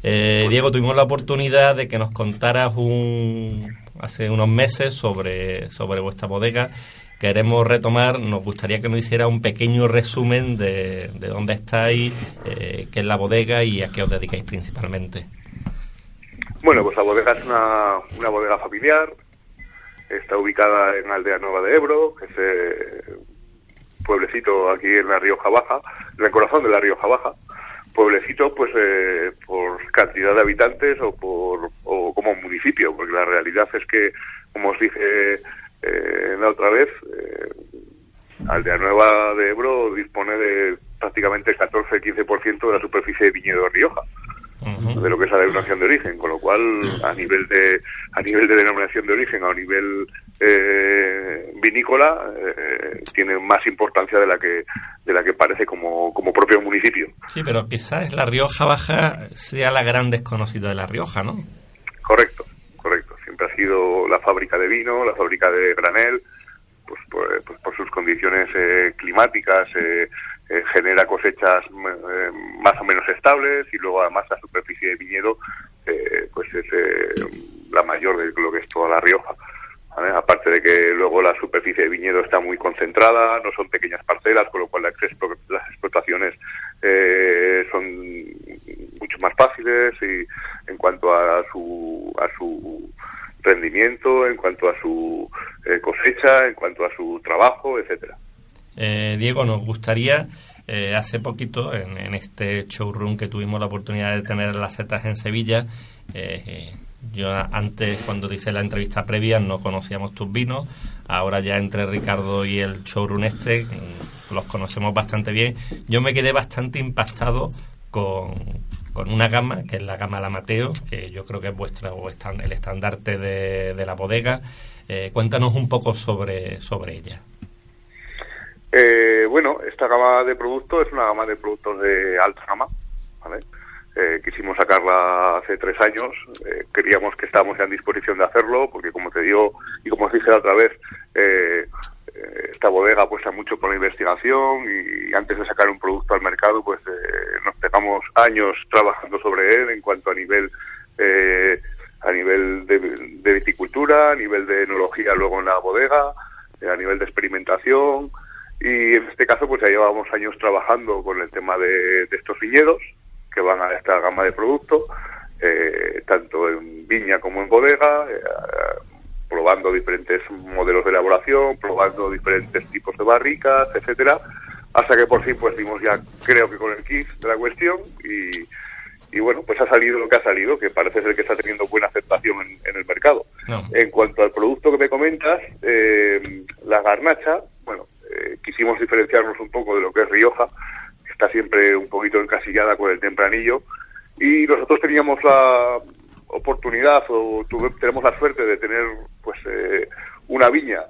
Speaker 3: Eh, Diego, tuvimos la oportunidad de que nos contaras un, hace unos meses sobre, sobre vuestra bodega. Queremos retomar, nos gustaría que nos hiciera un pequeño resumen de, de dónde estáis, eh, qué es la bodega y a qué os dedicáis principalmente.
Speaker 6: Bueno, pues la bodega es una, una bodega familiar. Está ubicada en Aldea Nueva de Ebro, que es eh, pueblecito aquí en la Rioja Baja, en el corazón de la Rioja Baja. Pueblecito, pues, eh, por cantidad de habitantes o, por, o como municipio, porque la realidad es que, como os dije eh, la otra vez, eh, Aldea Nueva de Ebro dispone de prácticamente el 14-15% de la superficie de viñedo de Rioja. De lo que es la denominación de origen, con lo cual a nivel de a nivel de denominación de origen, a nivel eh, vinícola, eh, tiene más importancia de la que de la que parece como, como propio municipio.
Speaker 3: Sí, pero quizás la Rioja Baja sea la gran desconocida de La Rioja, ¿no?
Speaker 6: Correcto, correcto. Siempre ha sido la fábrica de vino, la fábrica de granel, pues por, pues por sus condiciones eh, climáticas, eh, eh, genera cosechas mm, eh, más o menos estables y luego además la superficie de viñedo eh, pues es eh, la mayor de lo que es toda La Rioja. Aparte de que luego la superficie de viñedo está muy concentrada, no son pequeñas parcelas, con lo cual las, explo- las explotaciones son mucho más fáciles y en cuanto a su a su rendimiento, en cuanto a su cosecha, en cuanto a su trabajo, etcétera.
Speaker 3: Eh, Diego, nos gustaría, eh, hace poquito, en, en este showroom que tuvimos la oportunidad de tener las setas en Sevilla, eh, yo antes, cuando hice la entrevista previa, no conocíamos tus vinos, ahora ya entre Ricardo y el showroom este, mm, los conocemos bastante bien. Yo me quedé bastante impactado con, con una gama, que es la gama La Mateo, que yo creo que es vuestra o el estandarte de, de la bodega. Eh, cuéntanos un poco sobre, sobre ella.
Speaker 6: Eh, bueno, esta gama de productos es una gama de productos de alta gama, ¿vale? Eh, quisimos sacarla hace tres años, eh, queríamos que estábamos en disposición de hacerlo, porque como te digo, y como os dije la otra vez, eh, esta bodega apuesta mucho por la investigación y antes de sacar un producto al mercado, pues eh, nos pegamos años trabajando sobre él en cuanto a nivel eh, a nivel de, de viticultura, a nivel de enología luego en la bodega, a nivel de experimentación y en este caso pues ya llevamos años trabajando con el tema de, de estos viñedos que van a esta gama de productos, eh, tanto en viña como en bodega, eh, probando diferentes modelos de elaboración, probando diferentes tipos de barricas, etcétera, hasta que por fin pues dimos ya creo que con el kit de la cuestión y, y bueno pues ha salido lo que ha salido, que parece ser que está teniendo buena aceptación en, en el mercado.
Speaker 3: No.
Speaker 6: En cuanto al producto que me comentas, eh, la garnacha, quisimos diferenciarnos un poco de lo que es Rioja, que está siempre un poquito encasillada con el tempranillo, y nosotros teníamos la oportunidad o tuve- tenemos la suerte de tener pues eh, una viña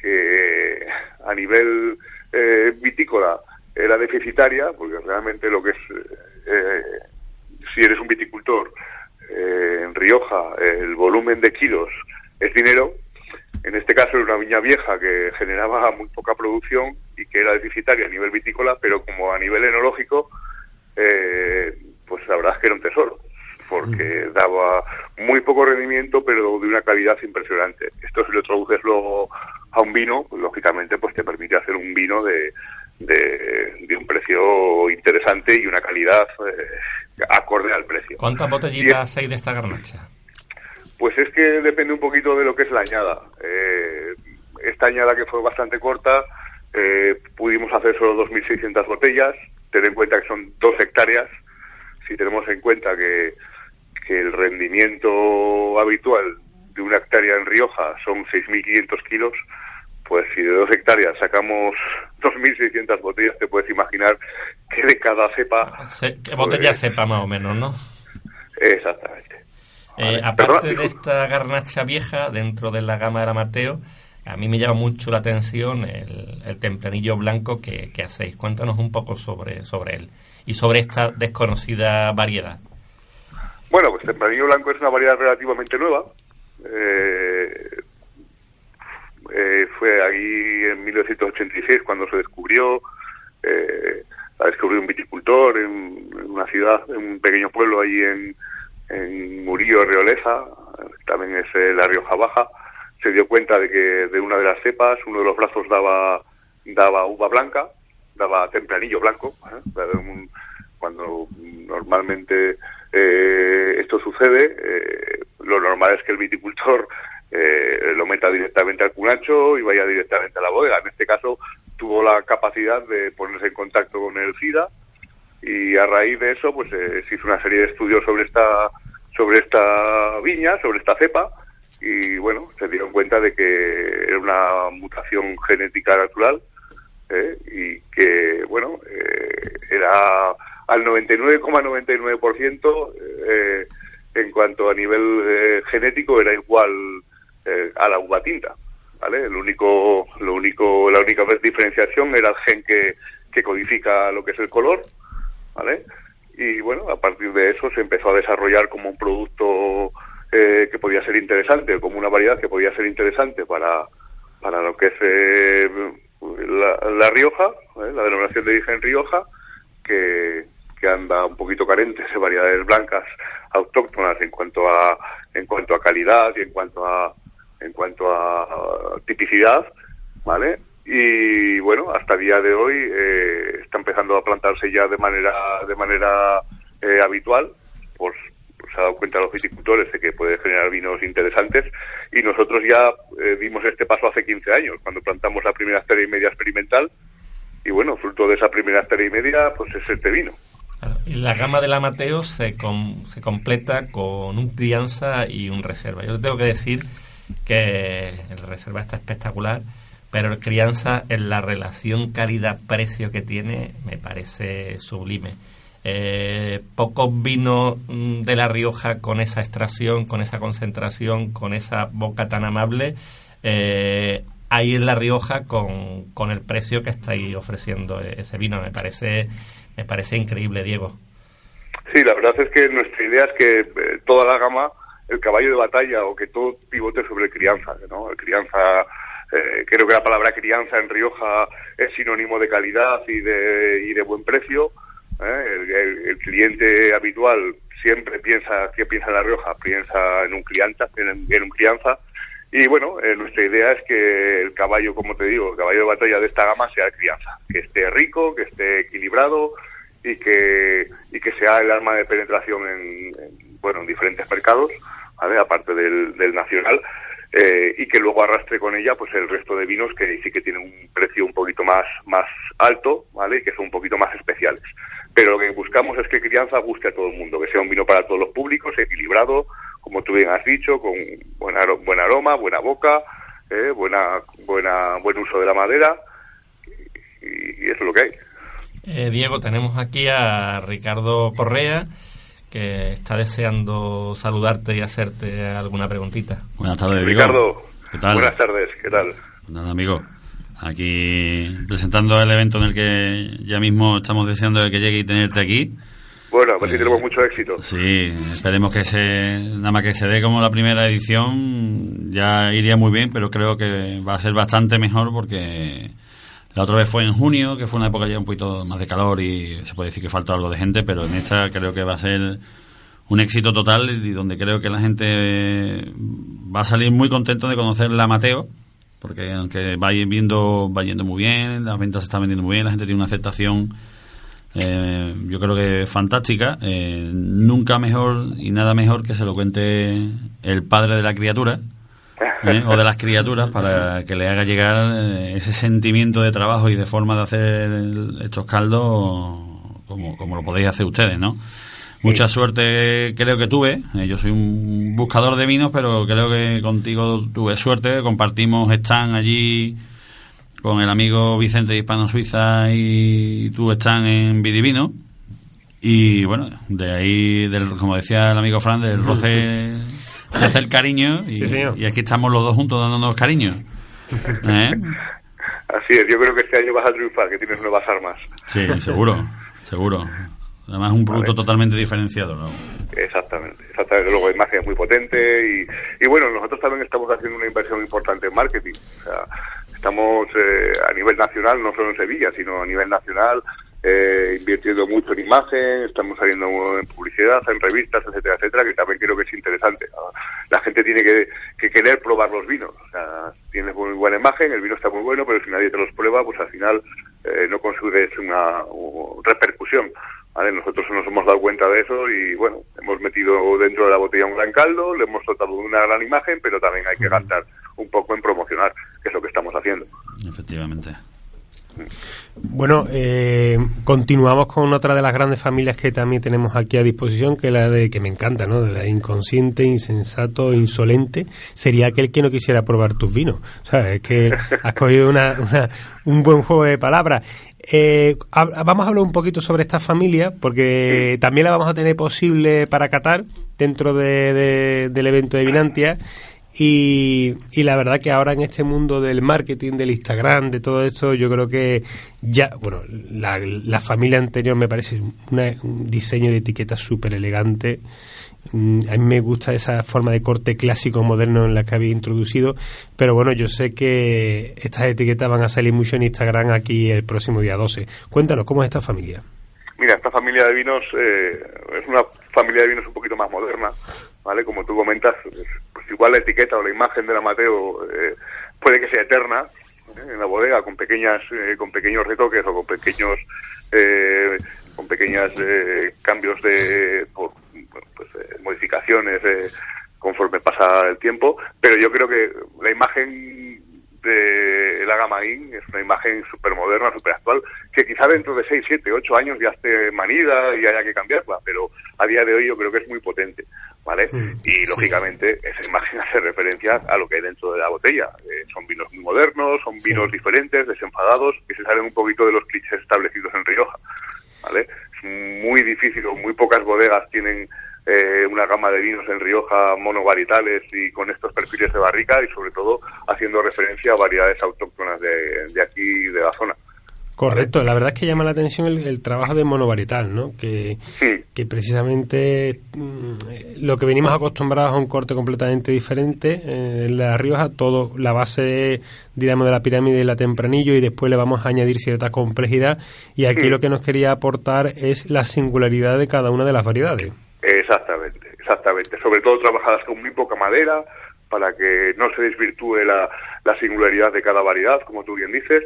Speaker 6: que a nivel eh, vitícola era deficitaria, porque realmente lo que es, eh, si eres un viticultor eh, en Rioja, el volumen de kilos es dinero. En este caso era una viña vieja que generaba muy poca producción y que era deficitaria a nivel vitícola, pero como a nivel enológico, eh, pues la verdad es que era un tesoro, porque daba muy poco rendimiento, pero de una calidad impresionante. Esto si lo traduces luego a un vino, pues, lógicamente pues te permite hacer un vino de, de, de un precio interesante y una calidad eh, acorde al precio.
Speaker 3: ¿Cuántas botellitas hay de esta garnacha?
Speaker 6: Pues es que depende un poquito de lo que es la añada. Eh, esta añada que fue bastante corta, eh, pudimos hacer solo 2.600 botellas. Ten en cuenta que son dos hectáreas. Si tenemos en cuenta que, que el rendimiento habitual de una hectárea en Rioja son 6.500 kilos, pues si de dos hectáreas sacamos [LAUGHS] 2.600 botellas, te puedes imaginar que de cada cepa...
Speaker 3: Se- ¿Qué botella
Speaker 6: pues,
Speaker 3: sepa más o menos, no?
Speaker 6: Exactamente.
Speaker 3: Eh, aparte de esta garnacha vieja dentro de la gama de la Mateo, a mí me llama mucho la atención el, el tempranillo blanco que, que hacéis. Cuéntanos un poco sobre, sobre él y sobre esta desconocida variedad.
Speaker 6: Bueno, pues Tempranillo Blanco es una variedad relativamente nueva. Eh, eh, fue ahí en 1986 cuando se descubrió. Eh, la descubrió un viticultor en, en una ciudad, en un pequeño pueblo ahí en, en Murillo, Rioleza, también es eh, la Rioja Baja. Se dio cuenta de que de una de las cepas, uno de los brazos daba, daba uva blanca, daba tempranillo blanco. ¿eh? Cuando normalmente eh, esto sucede, eh, lo normal es que el viticultor eh, lo meta directamente al cunacho y vaya directamente a la bodega. En este caso tuvo la capacidad de ponerse en contacto con el SIDA y a raíz de eso pues eh, se hizo una serie de estudios sobre esta sobre esta viña, sobre esta cepa y bueno, se dieron cuenta de que era una mutación genética natural ¿eh? y que bueno eh, era al 99,99% eh, en cuanto a nivel eh, genético era igual eh, a la uva tinta, ¿vale? El único, lo único, la única diferenciación era el gen que, que codifica lo que es el color, ¿vale? Y bueno, a partir de eso se empezó a desarrollar como un producto eh, que podía ser interesante, como una variedad que podía ser interesante para, para lo que es eh, la, la Rioja, ¿eh? la denominación de origen Rioja, que, que anda un poquito carente de variedades blancas autóctonas en cuanto a en cuanto a calidad y en cuanto a en cuanto a tipicidad, ¿vale? Y bueno, hasta día de hoy eh, está empezando a plantarse ya de manera de manera eh, habitual, pues se ha dado cuenta los viticultores de que puede generar vinos interesantes y nosotros ya eh, dimos este paso hace 15 años, cuando plantamos la primera hectárea y media experimental y bueno, fruto de esa primera hectárea y media, pues es este vino.
Speaker 3: Y la gama del Amateo se, com- se completa con un crianza y un reserva. Yo tengo que decir que el reserva está espectacular, pero el crianza en la relación calidad-precio que tiene me parece sublime. Eh, pocos vinos mm, de La Rioja con esa extracción, con esa concentración, con esa boca tan amable, eh, hay en La Rioja con, con el precio que estáis ofreciendo ese vino. Me parece, me parece increíble, Diego.
Speaker 6: Sí, la verdad es que nuestra idea es que eh, toda la gama, el caballo de batalla o que todo pivote sobre crianza, ¿no? El crianza, eh, creo que la palabra crianza en Rioja es sinónimo de calidad y de, y de buen precio. ¿eh? El, cliente habitual siempre piensa, que piensa en La Rioja? Piensa en un crianza, en, en un crianza. Y bueno, eh, nuestra idea es que el caballo, como te digo, el caballo de batalla de esta gama sea crianza, que esté rico, que esté equilibrado y que y que sea el arma de penetración en, en, bueno en diferentes mercados, ¿vale? aparte del, del nacional. Eh, y que luego arrastre con ella pues el resto de vinos que sí que tienen un precio un poquito más más alto, ¿vale? Y que son un poquito más especiales. Pero lo que buscamos es que crianza guste a todo el mundo, que sea un vino para todos los públicos, equilibrado, como tú bien has dicho, con buen, buen aroma, buena boca, eh, buena, buena, buen uso de la madera, y, y eso es lo que hay.
Speaker 3: Eh, Diego, tenemos aquí a Ricardo Correa, que está deseando saludarte y hacerte alguna preguntita.
Speaker 4: Buenas tardes.
Speaker 6: Ricardo,
Speaker 4: ¿Qué tal?
Speaker 6: buenas tardes, ¿qué tal?
Speaker 4: Nada, amigo. Aquí presentando el evento en el que ya mismo estamos deseando que llegue y tenerte aquí.
Speaker 6: Bueno, pues sí
Speaker 4: Eh,
Speaker 6: tenemos mucho éxito.
Speaker 4: Sí, esperemos que se, nada más que se dé como la primera edición, ya iría muy bien, pero creo que va a ser bastante mejor porque la otra vez fue en junio, que fue una época ya un poquito más de calor y se puede decir que faltó algo de gente, pero en esta creo que va a ser un éxito total y donde creo que la gente va a salir muy contento de conocer la Mateo, porque aunque va viendo, va yendo muy bien, las ventas se están vendiendo muy bien, la gente tiene una aceptación eh, yo creo que fantástica. Eh, nunca mejor y nada mejor que se lo cuente el padre de la criatura ¿eh? o de las criaturas para que le haga llegar eh, ese sentimiento de trabajo y de forma de hacer estos caldos como, como lo podéis hacer ustedes, ¿no? Mucha suerte creo que tuve. Eh, yo soy un buscador de vinos, pero creo que contigo tuve suerte. Compartimos stand allí con el amigo Vicente de Hispano Suiza y tú están en Vidivino. Y bueno, de ahí, del, como decía el amigo Fran, del roce, se hace el cariño y,
Speaker 2: Sí, señor.
Speaker 4: y aquí estamos los dos juntos dándonos cariño. ¿Eh?
Speaker 6: Así es, yo creo que este año vas a triunfar, que tienes nuevas armas.
Speaker 4: Sí, seguro, seguro. Además, un producto totalmente diferenciado. ¿no?
Speaker 6: Exactamente, exactamente. Luego la imagen es muy potente y, y bueno, nosotros también estamos haciendo una inversión importante en marketing. O sea, estamos eh, a nivel nacional, no solo en Sevilla, sino a nivel nacional, eh, invirtiendo mucho en imagen, estamos saliendo en publicidad, en revistas, etcétera, etcétera, que también creo que es interesante. La gente tiene que, que querer probar los vinos. O sea, tienes muy buena imagen, el vino está muy bueno, pero si nadie te los prueba, pues al final eh, no consigues una repercusión. ¿vale? Nosotros nos hemos dado cuenta de eso y bueno, hemos metido dentro de la botella un gran caldo, le hemos de una gran imagen, pero también hay que gastar un poco en promocionar, que es lo que estamos haciendo.
Speaker 4: Efectivamente.
Speaker 2: Bueno, eh, continuamos con otra de las grandes familias que también tenemos aquí a disposición, que es la de que me encanta, ¿no? De la inconsciente, insensato, insolente. Sería aquel que no quisiera probar tus vinos. O sea, es que [LAUGHS] has cogido una, una- un buen juego de palabras. Eh, vamos a hablar un poquito sobre esta familia, porque también la vamos a tener posible para Qatar dentro de- de- del evento de Vinantia. Y, y la verdad que ahora en este mundo del marketing, del Instagram, de todo esto, yo creo que ya, bueno, la, familia anterior me parece una- un diseño de etiqueta súper elegante. Mm, A mí me gusta esa forma de corte clásico moderno en la que había introducido, pero bueno, yo sé que estas etiquetas van a salir mucho en Instagram aquí el próximo día 12. Cuéntanos, ¿cómo es esta familia?
Speaker 6: Mira, esta familia de vinos eh, es una familia de vinos un poquito más moderna, ¿vale? Como tú comentas, igual la etiqueta o la imagen del Amateo eh, puede que sea eterna ¿eh? en la bodega con pequeñas eh, con pequeños retoques o con pequeños eh, con pequeños cambios de por, pues, modificaciones conforme pasa el tiempo, pero yo creo que la imagen de la gama IN es una imagen súper moderna, súper actual, que quizá dentro de 6, 7, 8 años ya esté manida y haya que cambiarla, pero a día de hoy yo creo que es muy potente, ¿vale? y lógicamente esa imagen [LAUGHS] hace referencia a lo que hay dentro de la botella. Eh, son vinos muy modernos, son vinos diferentes, desenfadados, que se salen un poquito de los clichés establecidos en Rioja, ¿vale? Es muy difícil, o muy pocas bodegas tienen eh, una gama de vinos en Rioja monovarietales y con estos perfiles de barrica y sobre todo haciendo referencia a variedades autóctonas de, de aquí, de la zona.
Speaker 2: Correcto, la verdad es que llama la atención el, el trabajo de monovarietal, ¿no? Que, que precisamente mm, lo que venimos acostumbrados a un corte completamente diferente. eh, en La Rioja, todo, la base, digamos, de la pirámide y la tempranillo, y después le vamos a añadir cierta complejidad. Y aquí
Speaker 6: Sí.
Speaker 2: lo que nos quería aportar es la singularidad de cada una de las variedades.
Speaker 6: Exactamente, exactamente. Sobre todo trabajadas con muy poca madera para que no se desvirtúe la, la singularidad de cada variedad, como tú bien dices,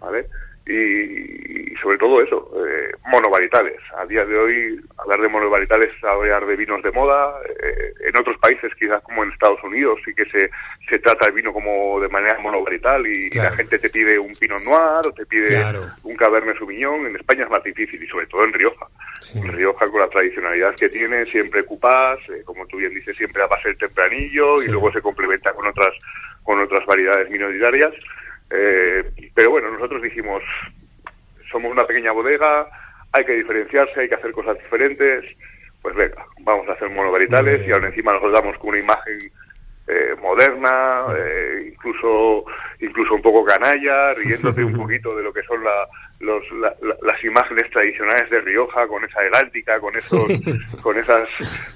Speaker 6: ¿vale? Y, y sobre todo eso, eh, monovarietales. A día de hoy, hablar de monovarietales es hablar de vinos de moda. Eh, en otros países, quizás como en Estados Unidos, sí que se, se trata el vino como de manera monovarital y, la gente te pide un Pinot Noir o te pide
Speaker 2: Claro.
Speaker 6: un Cabernet Sauvignon. En España es más difícil y sobre todo en Rioja. En Rioja con la tradicionalidad que tiene, siempre cupás, eh, como tú bien dices, siempre a base del tempranillo y luego se complementa con otras con otras variedades minoritarias. Eh, pero bueno, nosotros dijimos, somos una pequeña bodega, hay que diferenciarse, hay que hacer cosas diferentes. Pues venga, vamos a hacer monovarietales y aún encima nos damos con una imagen eh, moderna, eh, incluso incluso un poco canalla, riéndote un [LAUGHS] poquito de lo que son la, los, la- la- las imágenes tradicionales de Rioja, con esa heráldica, con esos, [LAUGHS] con esas,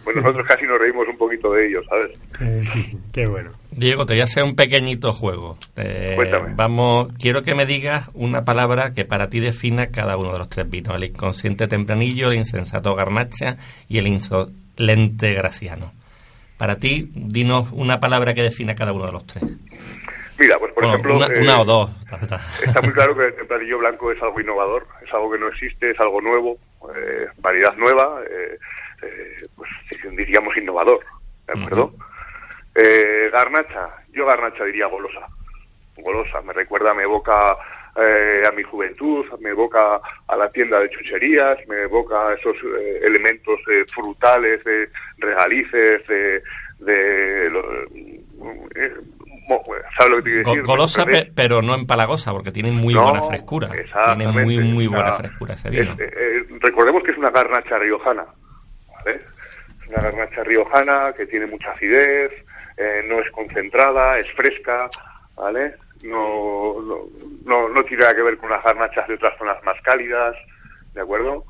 Speaker 6: pues nosotros casi nos reímos un poquito de ellos, ¿sabes?
Speaker 2: Eh, sí, qué bueno.
Speaker 3: Diego, te voy a hacer un pequeñito juego. Eh,
Speaker 6: Cuéntame.
Speaker 3: Vamos, quiero que me digas una palabra que para ti defina cada uno de los tres vinos: el inconsciente tempranillo, el insensato garnacha y el insolente graciano. Para ti, dinos una palabra que defina cada uno de los tres.
Speaker 6: Mira, pues por
Speaker 3: Bueno,
Speaker 6: ejemplo...
Speaker 3: una,
Speaker 6: eh,
Speaker 3: una o dos.
Speaker 6: Está muy claro que el [LAUGHS] tempranillo blanco es algo innovador, es algo que no existe, es algo nuevo, eh, variedad nueva, eh, eh, pues diríamos innovador, ¿de acuerdo? Eh, garnacha, yo garnacha diría golosa, golosa, me recuerda, me evoca eh, a mi juventud, me evoca a la tienda de chucherías, me evoca a esos eh, elementos eh, frutales, de regalices, de... de lo- eh, ¿Sabes lo que te
Speaker 3: Go-
Speaker 6: decir?
Speaker 3: golosa,
Speaker 6: ¿Me
Speaker 3: pe- pero no empalagosa, porque tiene muy
Speaker 6: No,
Speaker 3: buena frescura. Tiene muy, muy buena frescura ese vino.
Speaker 6: es- eh, recordemos que es una garnacha riojana, ¿vale? Es una garnacha riojana que tiene mucha acidez, eh, no es concentrada, es fresca, ¿vale? No, no, no, no tiene nada que ver con las garnachas de otras zonas más cálidas, ¿de acuerdo?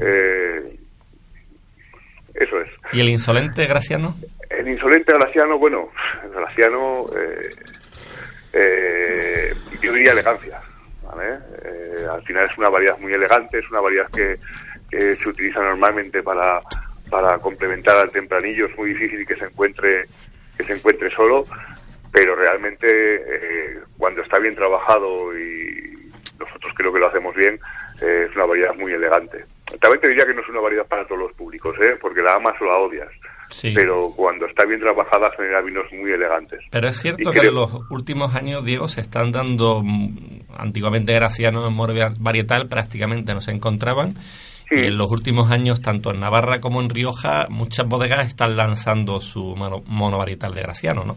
Speaker 6: Eh, eso es.
Speaker 3: ¿Y el insolente graciano?
Speaker 6: El insolente Graciano, bueno, el [LAUGHS] Graciano, eh, eh, yo diría elegancia. ¿vale? Eh, al final es una variedad muy elegante, es una variedad que, que se utiliza normalmente para, para complementar al tempranillo. Es muy difícil que se encuentre que se encuentre solo, pero realmente eh, cuando está bien trabajado y nosotros creo que lo hacemos bien, eh, es una variedad muy elegante. también te diría que no es una variedad para todos los públicos, ¿eh? porque la amas o la odias.
Speaker 3: Sí.
Speaker 6: Pero cuando está bien trabajada genera vinos muy elegantes.
Speaker 3: Pero es cierto
Speaker 6: Y
Speaker 3: que
Speaker 6: creo-
Speaker 3: en los últimos años, Diego, se están dando, mm, antiguamente Graciano en Varietal prácticamente no se encontraban.
Speaker 6: Sí.
Speaker 3: Y en los últimos años, tanto en Navarra como en Rioja, muchas bodegas están lanzando su mono, monovarietal de Graciano, ¿no?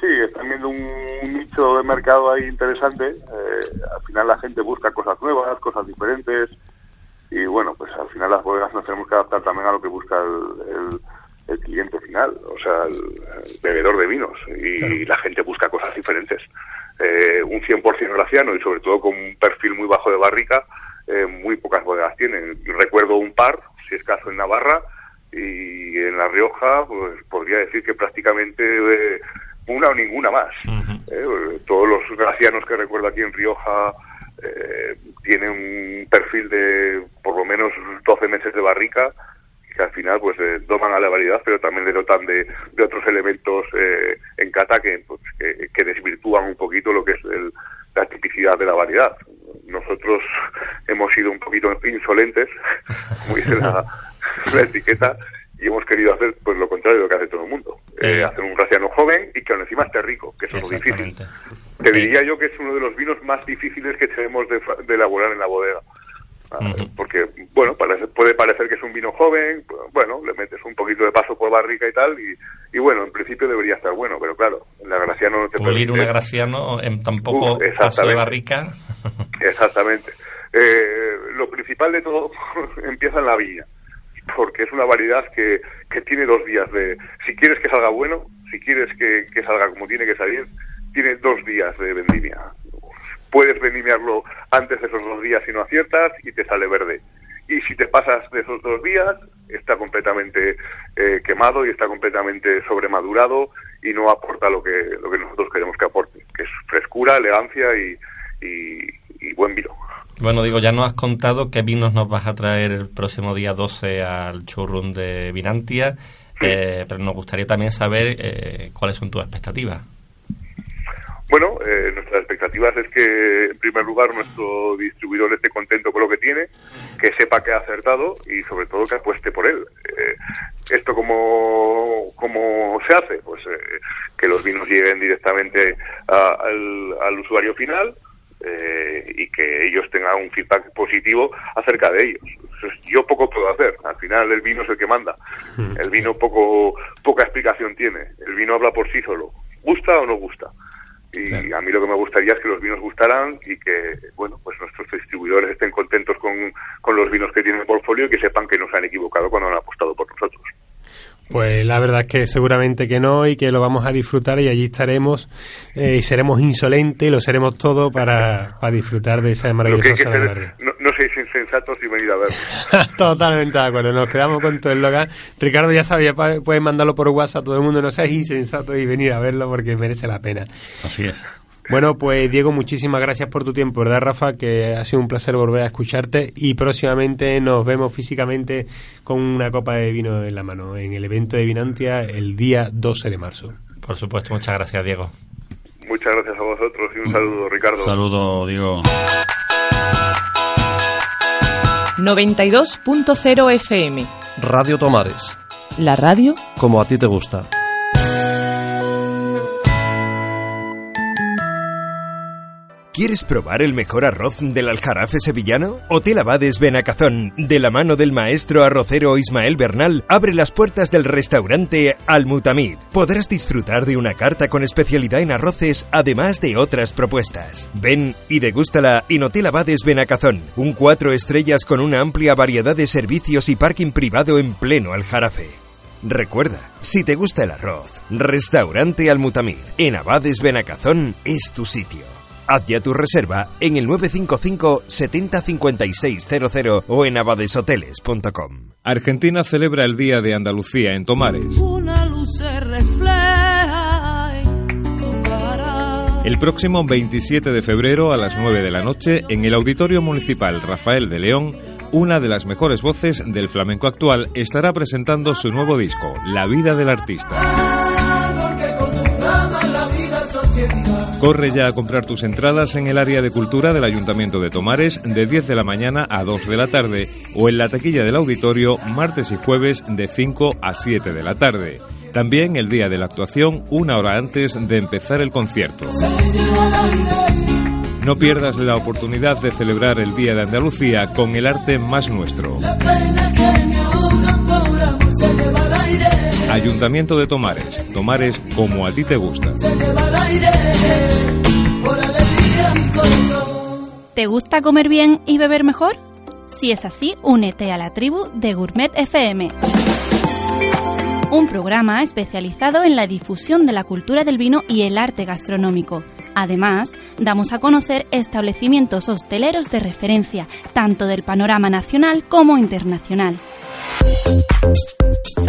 Speaker 6: Sí, están viendo un, un nicho de mercado ahí interesante. Eh, al final la gente busca cosas nuevas, cosas diferentes. Y bueno, pues al final las bodegas nos tenemos que adaptar también a lo que busca el, el- el cliente final, o sea, el, bebedor de vinos. Y la gente busca cosas diferentes. Eh, un 100% graciano y sobre todo con un perfil muy bajo de barrica, eh, muy pocas bodegas tienen. Recuerdo un par, si es caso en Navarra, y en La Rioja, pues podría decir que prácticamente eh, una o ninguna más. Eh, todos los gracianos que recuerdo aquí en Rioja eh, tienen un perfil de por lo menos 12 meses de barrica que al final pues eh, doman a la variedad pero también le dotan de, de otros elementos eh, en cata que, pues, que, que desvirtúan un poquito lo que es el- la tipicidad de la variedad nosotros hemos sido un poquito insolentes [LAUGHS] como dice la, la etiqueta y hemos querido hacer pues lo contrario de lo que hace todo el mundo eh,
Speaker 3: Eh.
Speaker 6: hacer un graciano joven y que aún encima esté rico que eso es lo difícil te diría yo que es uno de los vinos más difíciles que tenemos de, de elaborar en la bodega. Porque, bueno, parece- puede parecer que es un vino joven, bueno, le metes un poquito de paso por barrica y tal, y, y bueno, en principio debería estar bueno, pero claro, la Graciano no te
Speaker 3: Pulir
Speaker 6: permite-
Speaker 3: una Graciano en tan poco
Speaker 6: Uh,
Speaker 3: paso de
Speaker 6: exactamente.
Speaker 3: barrica.
Speaker 6: Exactamente. Eh, lo principal de todo [LAUGHS] empieza en la viña, porque es una variedad que, que tiene dos días de, si quieres que salga bueno, si quieres que, que salga como tiene que salir, tiene dos días de vendimia. Puedes vendimiarlo antes de esos dos días si no aciertas y te sale verde. Y si te pasas de esos dos días, está completamente eh, quemado y está completamente sobremadurado y no aporta lo que, lo que nosotros queremos que aporte, que es frescura, elegancia y, y, y buen vino.
Speaker 3: Bueno, digo, ya nos has contado qué vinos nos vas a traer el próximo día 12 al showroom de Vinantia, eh, pero nos gustaría también saber eh, cuáles son tus expectativas.
Speaker 6: Bueno, eh, nuestras expectativas es que, en primer lugar, nuestro distribuidor esté contento con lo que tiene, que sepa que ha acertado y, sobre todo, que apueste por él. Eh, ¿Esto cómo, cómo se hace? Pues eh, que los vinos lleguen directamente a- al, al usuario final eh, y que ellos tengan un feedback positivo acerca de ellos. Yo poco puedo hacer. Al final, el vino es el que manda. El vino poco poca explicación tiene. El vino habla por sí solo. ¿Gusta o no gusta? Y a mí lo que me gustaría es que los vinos gustaran y que, bueno, pues nuestros distribuidores estén contentos con, con los vinos que tienen en portfolio y que sepan que no se han equivocado cuando han apostado por nosotros.
Speaker 2: Pues la verdad es que seguramente que no y que lo vamos a disfrutar y allí estaremos eh, y seremos insolentes, lo seremos todo para, para disfrutar de esa
Speaker 6: Lo que
Speaker 2: maravillosa
Speaker 6: hay que no, no seáis insensatos y venid a ver. [LAUGHS]
Speaker 2: Totalmente de acuerdo, nos quedamos con tu eslogan. Ricardo ya sabía, puedes mandarlo por WhatsApp a todo el mundo, no seas insensato y venir a verlo porque merece la pena.
Speaker 4: Así es.
Speaker 2: Bueno, pues Diego, muchísimas gracias por tu tiempo, ¿verdad, Rafa? Que ha sido un placer volver a escucharte y próximamente nos vemos físicamente con una copa de vino en la mano en el evento de Vinantia el día 12 de marzo.
Speaker 3: Por supuesto, muchas gracias, Diego.
Speaker 6: Muchas gracias a vosotros y un saludo, Ricardo.
Speaker 4: Saludo, Diego.
Speaker 7: 92.0 FM.
Speaker 8: Radio Tomares,
Speaker 7: La radio
Speaker 8: como a ti te gusta.
Speaker 9: ¿Quieres probar el mejor arroz del Aljarafe sevillano? Hotel Abades Benacazón, de la mano del maestro arrocero Ismael Bernal, abre las puertas del restaurante Almutamid. Podrás disfrutar de una carta con especialidad en arroces, además de otras propuestas. Ven y degústala en Hotel Abades Benacazón, un cuatro estrellas con una amplia variedad de servicios y parking privado en pleno Aljarafe. Recuerda, si te gusta el arroz, Restaurante Almutamid en Abades Benacazón es tu sitio. Haz ya tu reserva en el 955 70 56 00 o en abadeshoteles.com.
Speaker 10: Argentina celebra el Día de Andalucía en Tomares.
Speaker 5: Una luz se refleja en tu cara.
Speaker 10: El próximo 27 de febrero a las 9 de la noche en el Auditorio Municipal Rafael de León, una de las mejores voces del flamenco actual estará presentando su nuevo disco, La vida del artista. Corre ya a comprar tus entradas en el área de cultura del Ayuntamiento de Tomares de 10 de la mañana a 2 de la tarde o en la taquilla del auditorio martes y jueves de 5 a 7 de la tarde. También el día de la actuación una hora antes de empezar el concierto. No pierdas la oportunidad de celebrar el Día de Andalucía con el arte más nuestro. Ayuntamiento de Tomares. Tomares como a ti te gusta.
Speaker 1: ¿Te gusta comer bien y beber mejor? Si es así, únete a la tribu de Gourmet FM. Un programa especializado en la difusión de la cultura del vino y el arte gastronómico. Además, damos a conocer establecimientos hosteleros de referencia, tanto del panorama nacional como internacional.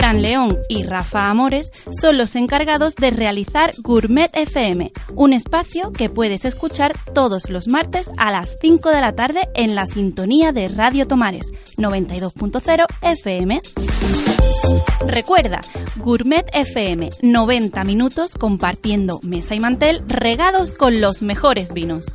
Speaker 1: Fran León y Rafa Amores son los encargados de realizar Gourmet FM, un espacio que puedes escuchar todos los martes a las 5 de la tarde en la sintonía de Radio Tomares 92.0 FM. Recuerda, Gourmet FM, 90 minutos compartiendo mesa y mantel regados con los mejores vinos.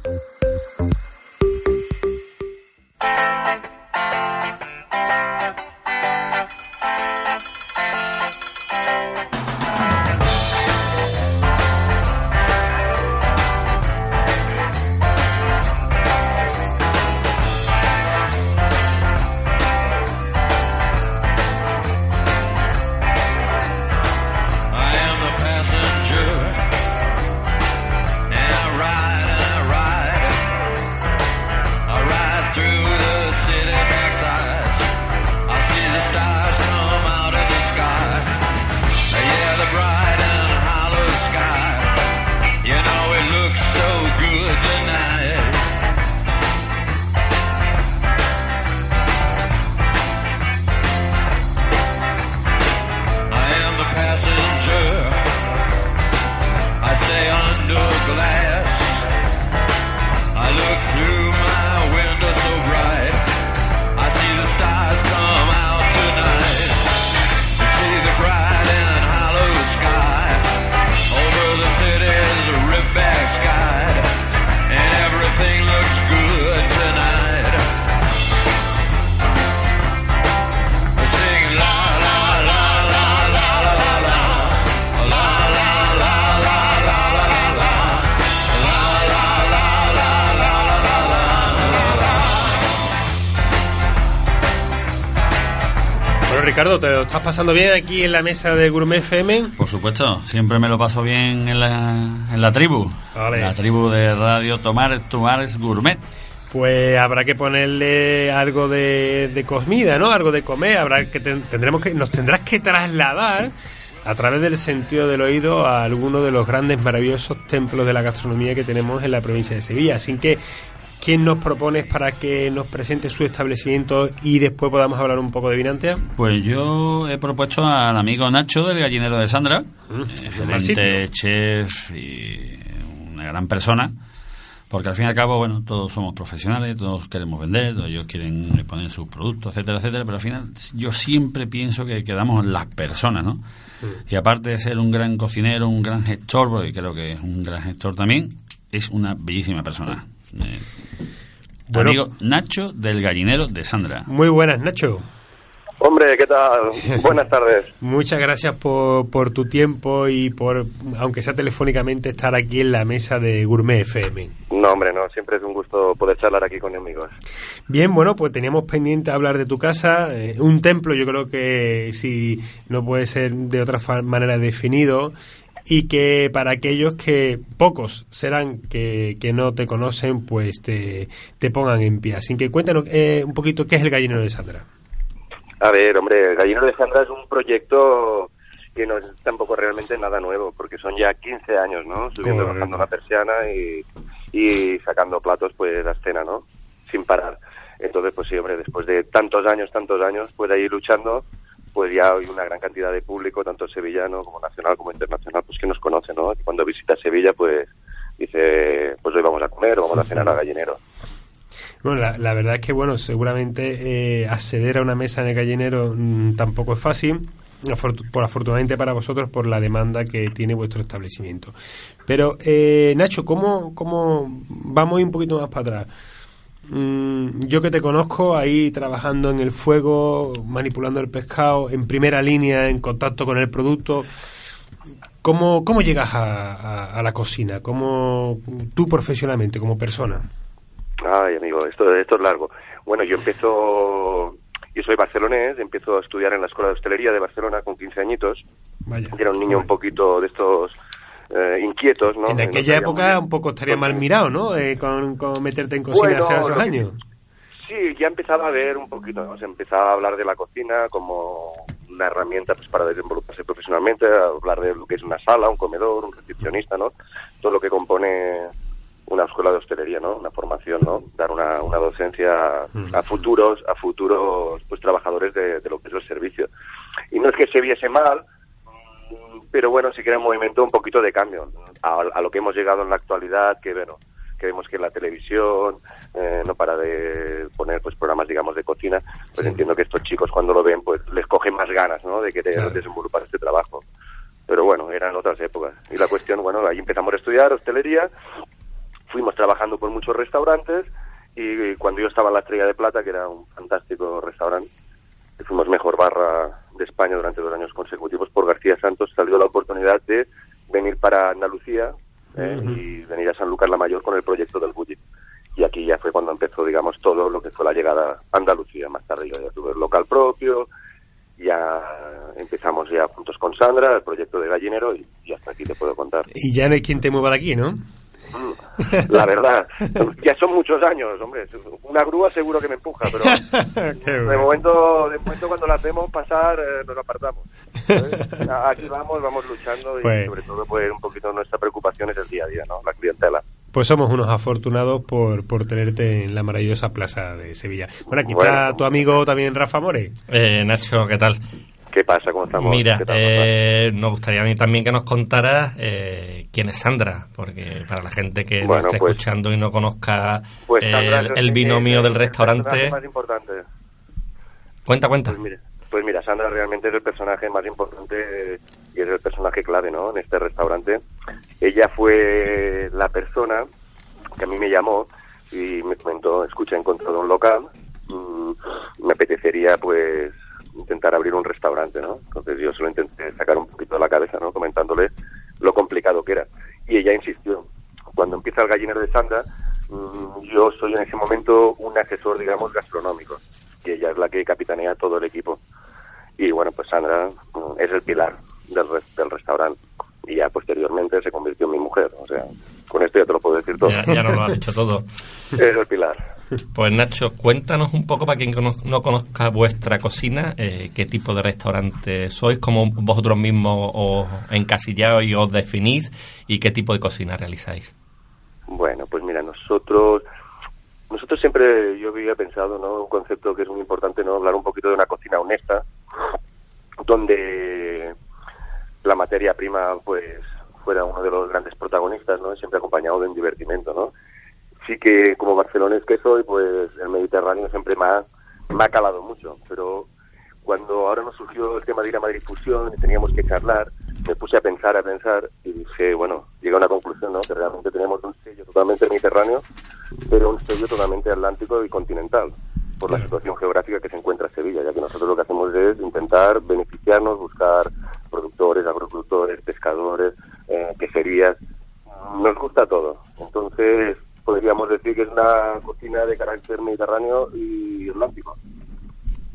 Speaker 2: Ricardo, ¿te lo estás pasando bien aquí en la mesa de Gourmet FM?
Speaker 4: Por supuesto, siempre me lo paso bien en la, en la tribu.
Speaker 2: Vale.
Speaker 4: La tribu de Radio Tomares, Tomares Gourmet.
Speaker 2: Pues habrá que ponerle algo de, de comida, ¿no? Algo de comer. Habrá que ten- tendremos que nos tendrás que trasladar a través del sentido del oído a alguno de los grandes maravillosos templos de la gastronomía que tenemos en la provincia de Sevilla. Así que ¿quién nos propones para que nos presente su establecimiento y después podamos hablar un poco de Vinantea?
Speaker 4: Pues yo he propuesto al amigo Nacho del gallinero de Sandra, eh,
Speaker 2: mal
Speaker 4: gerente, chef y una gran persona, porque al fin y al cabo, bueno, todos somos profesionales, todos queremos vender, todos ellos quieren poner sus productos, etcétera, etcétera, pero al final yo siempre pienso que quedamos las personas, ¿no? Y aparte de ser un gran cocinero, un gran gestor, porque creo que es un gran gestor también, es una bellísima persona. Eh,
Speaker 2: Bueno.
Speaker 4: amigo Nacho del gallinero de Sandra.
Speaker 2: Muy buenas, Nacho.
Speaker 11: Hombre, ¿qué tal? [LAUGHS] Buenas tardes.
Speaker 2: Muchas gracias por, por tu tiempo y por, aunque sea telefónicamente, estar aquí en la mesa de Gourmet FM.
Speaker 11: No, hombre, no, siempre es un gusto poder charlar aquí con amigos.
Speaker 2: Bien, bueno, pues teníamos pendiente hablar de tu casa, eh, un templo yo creo que si no puede ser de otra manera definido y que para aquellos que pocos serán que, que no te conocen, pues te, te pongan en pie. Así que cuéntanos eh, un poquito qué es el gallinero de Sandra.
Speaker 11: A ver, hombre, el Gallino de Sandra es un proyecto que no es tampoco realmente nada nuevo, porque son ya 15 años, ¿no? Subiendo,
Speaker 2: Correcto.
Speaker 11: bajando la persiana y, y sacando platos, pues, a escena, ¿no? Sin parar. Entonces, pues sí, hombre, después de tantos años, tantos años, pues ahí luchando, pues ya hay una gran cantidad de público, tanto sevillano como nacional como internacional, pues que nos conoce, ¿no? Cuando visita Sevilla, pues dice, pues hoy vamos a comer o vamos a cenar al gallinero.
Speaker 2: Bueno, la, la verdad es que, bueno, seguramente eh, acceder a una mesa en el gallinero mm, tampoco es fácil. por afortunadamente para vosotros, por la demanda que tiene vuestro establecimiento. Pero, eh, Nacho, ¿cómo, ¿cómo vamos a un poquito más para atrás? Mm, yo que te conozco ahí trabajando en el fuego, manipulando el pescado, en primera línea, en contacto con el producto, ¿cómo, cómo llegas a, a- a la cocina? ¿Cómo tú profesionalmente, como persona?
Speaker 11: Ay, amigo, esto, esto es largo. Bueno, yo empiezo, yo soy barcelonés, empiezo a estudiar en la Escuela de Hostelería de Barcelona con 15 añitos.
Speaker 2: Vaya.
Speaker 11: Era un niño un poquito de estos eh, inquietos, ¿no?
Speaker 2: En
Speaker 11: no
Speaker 2: aquella época
Speaker 11: muy
Speaker 2: un poco estaría mal mirado, ¿no? Eh, con, con meterte en cocina
Speaker 11: Bueno,
Speaker 2: hace esos
Speaker 11: que-
Speaker 2: años.
Speaker 11: Sí, ya empezaba a ver un poquito, ¿no? Se empezaba a hablar de la cocina como una herramienta pues, para desenvolverse profesionalmente, hablar de lo que es una sala, un comedor, un recepcionista, ¿no? Todo lo que compone una escuela de hostelería, ¿no? Una formación, ¿no? Dar una, una docencia a futuros, a futuros pues trabajadores de, de lo que es el servicio. Y no es que se viese mal, mm, pero bueno, sí que era un movimiento un poquito de cambio a, a lo que hemos llegado en la actualidad, que bueno, que vemos que la televisión eh, no para de poner pues programas digamos de cocina, pues entiendo que estos chicos cuando lo ven pues les cogen más ganas, ¿no? De querer
Speaker 2: Claro.
Speaker 11: desenvolver este trabajo. Pero bueno, eran otras épocas. Y la cuestión, bueno, ahí empezamos a estudiar hostelería, fuimos trabajando por muchos restaurantes y cuando yo estaba en la Estrella de Plata, que era un fantástico restaurante, que fuimos mejor barra de España durante dos años consecutivos por García Santos, salió la oportunidad de venir para Andalucía eh, y venir a San Lucas la Mayor con el proyecto del Bulli. Y aquí ya fue cuando empezó, digamos, todo lo que fue la llegada a Andalucía. Más tarde ya tuve el local propio, ya empezamos ya juntos con Sandra, el proyecto de Gallinero, y, y hasta aquí te puedo contar.
Speaker 2: Y ya no hay quien te mueva de aquí, ¿no? [LAUGHS]
Speaker 11: La verdad, ya son muchos años, hombre. Una grúa seguro que me empuja, pero [LAUGHS] de momento, de momento cuando las vemos pasar, eh, nos apartamos. ¿sabes? [LAUGHS] Aquí vamos, vamos luchando y
Speaker 2: Pues-
Speaker 11: sobre todo pues un poquito nuestra preocupación es el día a día, ¿no? La clientela.
Speaker 2: Pues somos unos afortunados por, por tenerte en la maravillosa plaza de Sevilla. Bueno, aquí
Speaker 11: Bueno.
Speaker 2: está tu amigo también Rafa More.
Speaker 3: Eh, Nacho, ¿qué tal?
Speaker 11: ¿Qué pasa? ¿Cómo estamos?
Speaker 3: Mira,
Speaker 11: ¿Qué tal,
Speaker 3: eh, nos gustaría a mí también que nos contaras eh, quién es Sandra, porque para la gente que
Speaker 11: Bueno,
Speaker 3: nos esté
Speaker 11: pues-
Speaker 3: escuchando y no conozca
Speaker 11: Pues
Speaker 3: eh,
Speaker 11: Sandra
Speaker 3: el,
Speaker 11: es
Speaker 3: el binomio
Speaker 11: el-
Speaker 3: del
Speaker 11: el
Speaker 3: restaurante,
Speaker 11: más importante.
Speaker 3: cuenta, cuenta.
Speaker 11: Pues mira, pues mira, Sandra realmente es el personaje más importante eh, y es el personaje clave, ¿no? En este restaurante. Ella fue la persona que a mí me llamó y me comentó, escucha, he encontrado un local, mm, me apetecería pues intentar abrir un restaurante, ¿no? Entonces yo se lo intenté sacar un poquito de la cabeza, ¿no? Comentándole lo complicado que era. Y ella insistió. Cuando empieza el gallinero de Sandra, mm, yo soy en ese momento un asesor, digamos, gastronómico. Y ella es la que capitanea todo el equipo. Y bueno, pues Sandra mm, es el pilar del, res- del restaurante. Y ya posteriormente se convirtió en mi mujer. O sea, con esto ya te lo puedo decir todo.
Speaker 3: Ya, ya nos lo has dicho todo. [LAUGHS]
Speaker 11: es el pilar.
Speaker 3: Pues Nacho, cuéntanos un poco para quien no conozca vuestra cocina, eh, qué tipo de restaurante sois, cómo vosotros mismos os encasillaos y os definís y qué tipo de cocina realizáis.
Speaker 11: Bueno, pues mira, nosotros nosotros siempre yo había pensado, ¿no? Un concepto que es muy importante, ¿no? Hablar un poquito de una cocina honesta, donde la materia prima, pues, fuera uno de los grandes protagonistas, ¿no? Siempre acompañado de un divertimento, ¿no? Sí que como barcelonés que soy, pues el Mediterráneo siempre me ha, me ha calado mucho, pero cuando ahora nos surgió el tema de ir a Madrid Fusión y teníamos que charlar, me puse a pensar, a pensar y dije, bueno, llegué a una conclusión, ¿no? Que realmente tenemos un sello totalmente mediterráneo, pero un sello totalmente atlántico y continental, por la situación geográfica que se encuentra Sevilla, ya que nosotros lo que hacemos es intentar beneficiarnos, buscar productores, agrocultores, pescadores, eh, queserías. Nos gusta todo. Entonces, podríamos decir que es una cocina de carácter mediterráneo y atlántico,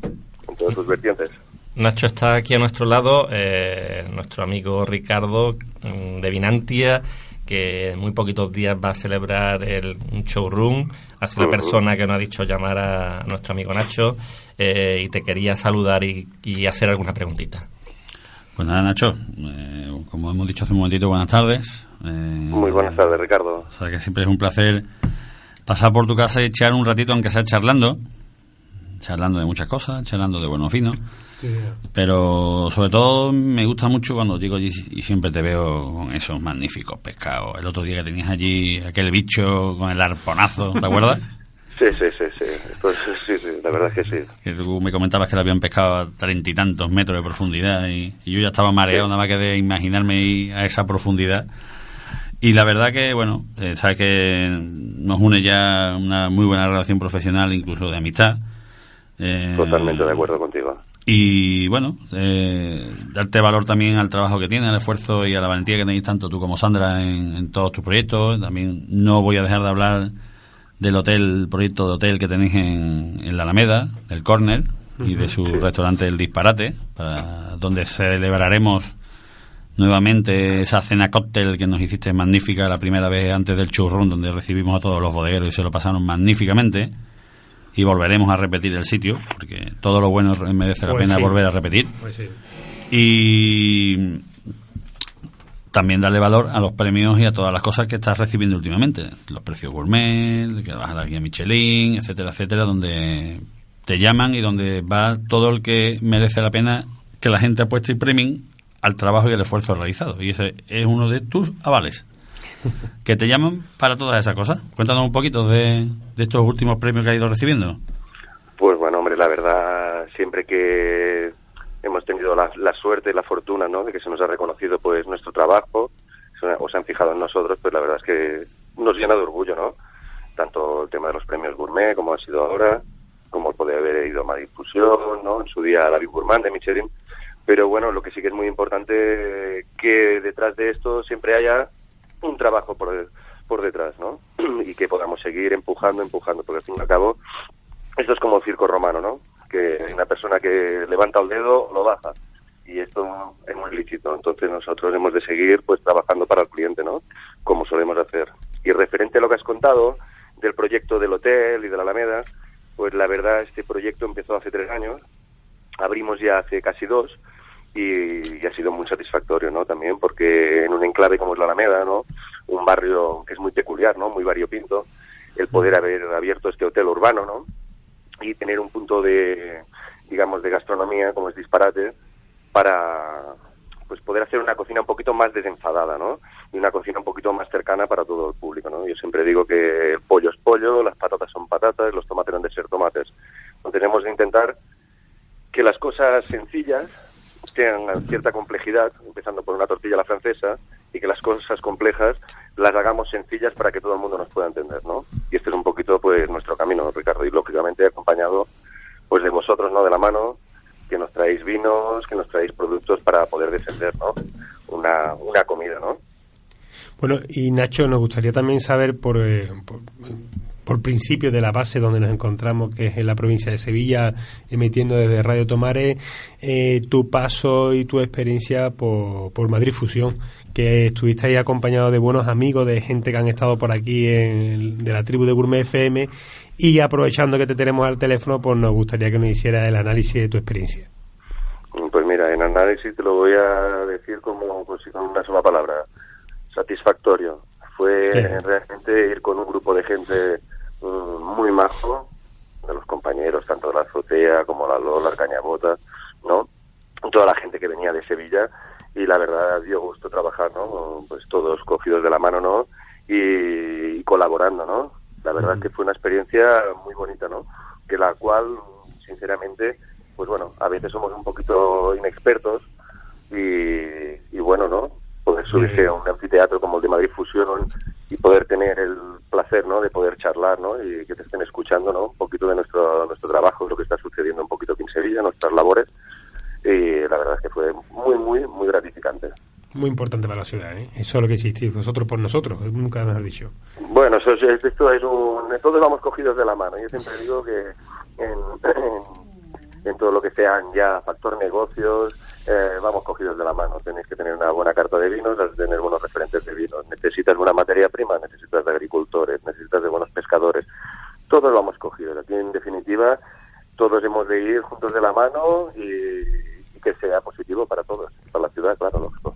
Speaker 11: en todas sus vertientes.
Speaker 3: Nacho está aquí a nuestro lado, eh, nuestro amigo Ricardo mm, de Vinantia, que en muy poquitos días va a celebrar el, un showroom. Ha sido la persona que nos ha dicho llamar a nuestro amigo Nacho eh, y te quería saludar y, y hacer alguna preguntita.
Speaker 4: Pues nada, Nacho, eh, como hemos dicho hace un momentito, buenas tardes. Eh,
Speaker 11: Muy buenas tardes, Ricardo.
Speaker 4: O sea que siempre es un placer pasar por tu casa y echar un ratito, aunque sea charlando, charlando de muchas cosas, charlando de buenos finos. Pero sobre todo me gusta mucho cuando llego allí y siempre te veo con esos magníficos pescados. El otro día que tenías allí aquel bicho con el arponazo, ¿te acuerdas? [LAUGHS]
Speaker 11: Sí, sí, sí, sí. Pues sí, sí, la verdad es que sí.
Speaker 4: Que tú me comentabas que lo habían pescado a treinta y tantos metros de profundidad y, y yo ya estaba mareado, nada más que de imaginarme ir a esa profundidad. Y la verdad que, bueno, eh, sabes que nos une ya una muy buena relación profesional, incluso de amistad. Eh,
Speaker 11: Totalmente de acuerdo contigo.
Speaker 4: Y bueno, eh, darte valor también al trabajo que tienes, al esfuerzo y a la valentía que tenéis tanto tú como Sandra en, en todos tus proyectos. También no voy a dejar de hablar del hotel, proyecto de hotel que tenéis en, en la Alameda, del Corner, y de su restaurante El Disparate, para donde celebraremos nuevamente esa cena cóctel que nos hiciste magnífica la primera vez antes del churrón, donde recibimos a todos los bodegueros y se lo pasaron magníficamente. Y volveremos a repetir el sitio, porque todo lo bueno merece la
Speaker 2: Pues
Speaker 4: pena
Speaker 2: sí.
Speaker 4: volver a repetir.
Speaker 2: Pues sí.
Speaker 4: Y también darle valor a los premios y a todas las cosas que estás recibiendo últimamente. Los precios gourmet, que vas a la guía Michelin, etcétera, etcétera, donde te llaman y donde va todo el que merece la pena que la gente apueste y premien al trabajo y el esfuerzo realizado. Y ese es uno de tus avales. [LAUGHS] Que te llaman para todas esas cosas. Cuéntanos un poquito de, de estos últimos premios que has ido recibiendo.
Speaker 11: Pues bueno, hombre, la verdad, siempre que hemos tenido la, la suerte y la fortuna, ¿no? De que se nos ha reconocido, pues, nuestro trabajo, o se han fijado en nosotros, pues la verdad es que nos llena de orgullo, ¿no? Tanto el tema de los premios gourmet, como ha sido ahora, como el poder haber ido a Madrid Fusión, ¿no? En su día a la Big Gourmand de Michelin. Pero bueno, lo que sí que es muy importante que detrás de esto siempre haya un trabajo por, por detrás, ¿no? [CLEARS THROAT] Y que podamos seguir empujando, empujando, porque al fin y al cabo esto es como el circo romano, ¿no? Que una persona que levanta el dedo lo baja. Y esto es muy lícito. Entonces nosotros hemos de seguir pues trabajando para el cliente, ¿no? Como solemos hacer. Y referente a lo que has contado del proyecto del hotel y de la Alameda, pues la verdad este proyecto empezó hace tres años. Abrimos ya hace casi dos y, ha sido muy satisfactorio, ¿no? También porque en un enclave como es la Alameda, ¿no? Un barrio que es muy peculiar, ¿no? Muy variopinto. El poder haber abierto este hotel urbano, ¿no? y tener un punto de, digamos, de gastronomía, como es disparate, para pues poder hacer una cocina un poquito más desenfadada, ¿no? Y una cocina un poquito más cercana para todo el público, ¿no? Yo siempre digo que el pollo es pollo, las patatas son patatas, los tomates deben de ser tomates. Tenemos de intentar que las cosas sencillas tengan cierta complejidad, empezando por una tortilla a la francesa, y que las cosas complejas las hagamos sencillas para que todo el mundo nos pueda entender, ¿no? Y este es un poquito, pues, nuestro camino, Ricardo, y lógicamente acompañado, pues, de vosotros, ¿no? De la mano, que nos traéis vinos, que nos traéis productos para poder defender, ¿no? Una, una comida, ¿no?
Speaker 2: Bueno, y Nacho, nos gustaría también saber por, eh, por, por principio de la base donde nos encontramos, que es en la provincia de Sevilla, emitiendo desde Radio Tomares, eh, tu paso y tu experiencia por, por Madrid Fusión, que estuviste ahí acompañado de buenos amigos, de gente que han estado por aquí en- de la tribu de Gourmet FM, y aprovechando que te tenemos al teléfono, pues nos gustaría que nos hiciera el análisis de tu experiencia.
Speaker 11: Pues mira, en análisis te lo voy a decir como pues, con una sola palabra, satisfactorio. Fue realmente ir con un grupo de gente muy majo, de los compañeros, tanto de la azotea como la Lola, la Cañabota, ¿no? Toda la gente que venía de Sevilla y la verdad dio gusto trabajar, ¿no? Pues todos cogidos de la mano, ¿no? Y, y colaborando, ¿no? La verdad es que fue una experiencia muy bonita, ¿no? Que la cual, sinceramente, pues bueno, a veces somos un poquito inexpertos y, y bueno, ¿no? Poder subirse a un anfiteatro como el de Madrid Fusión y poder tener el placer, ¿no? De poder charlar, ¿no? Y que te estén escuchando, ¿no? Un poquito de nuestro, nuestro trabajo, lo que está sucediendo un poquito aquí en Sevilla, nuestras labores. Y la verdad es que fue muy, muy, muy gratificante.
Speaker 2: Muy importante para la ciudad, ¿eh? Eso es lo que existís, vosotros por nosotros, nunca nos has dicho.
Speaker 11: Bueno, eso es- esto es un... Todos vamos cogidos de la mano. Yo siempre digo que en, en, en todo lo que sean ya factor negocios, eh, vamos cogidos de la mano. Tenéis que tener una buena carta de vinos, tener buenos referentes de vinos. Necesitas buena materia prima, necesitas de agricultores, necesitas de buenos pescadores. Todos vamos cogidos. Aquí, en definitiva, todos hemos de ir juntos de la mano y, y que sea positivo para todos. Para la ciudad, claro, lógico.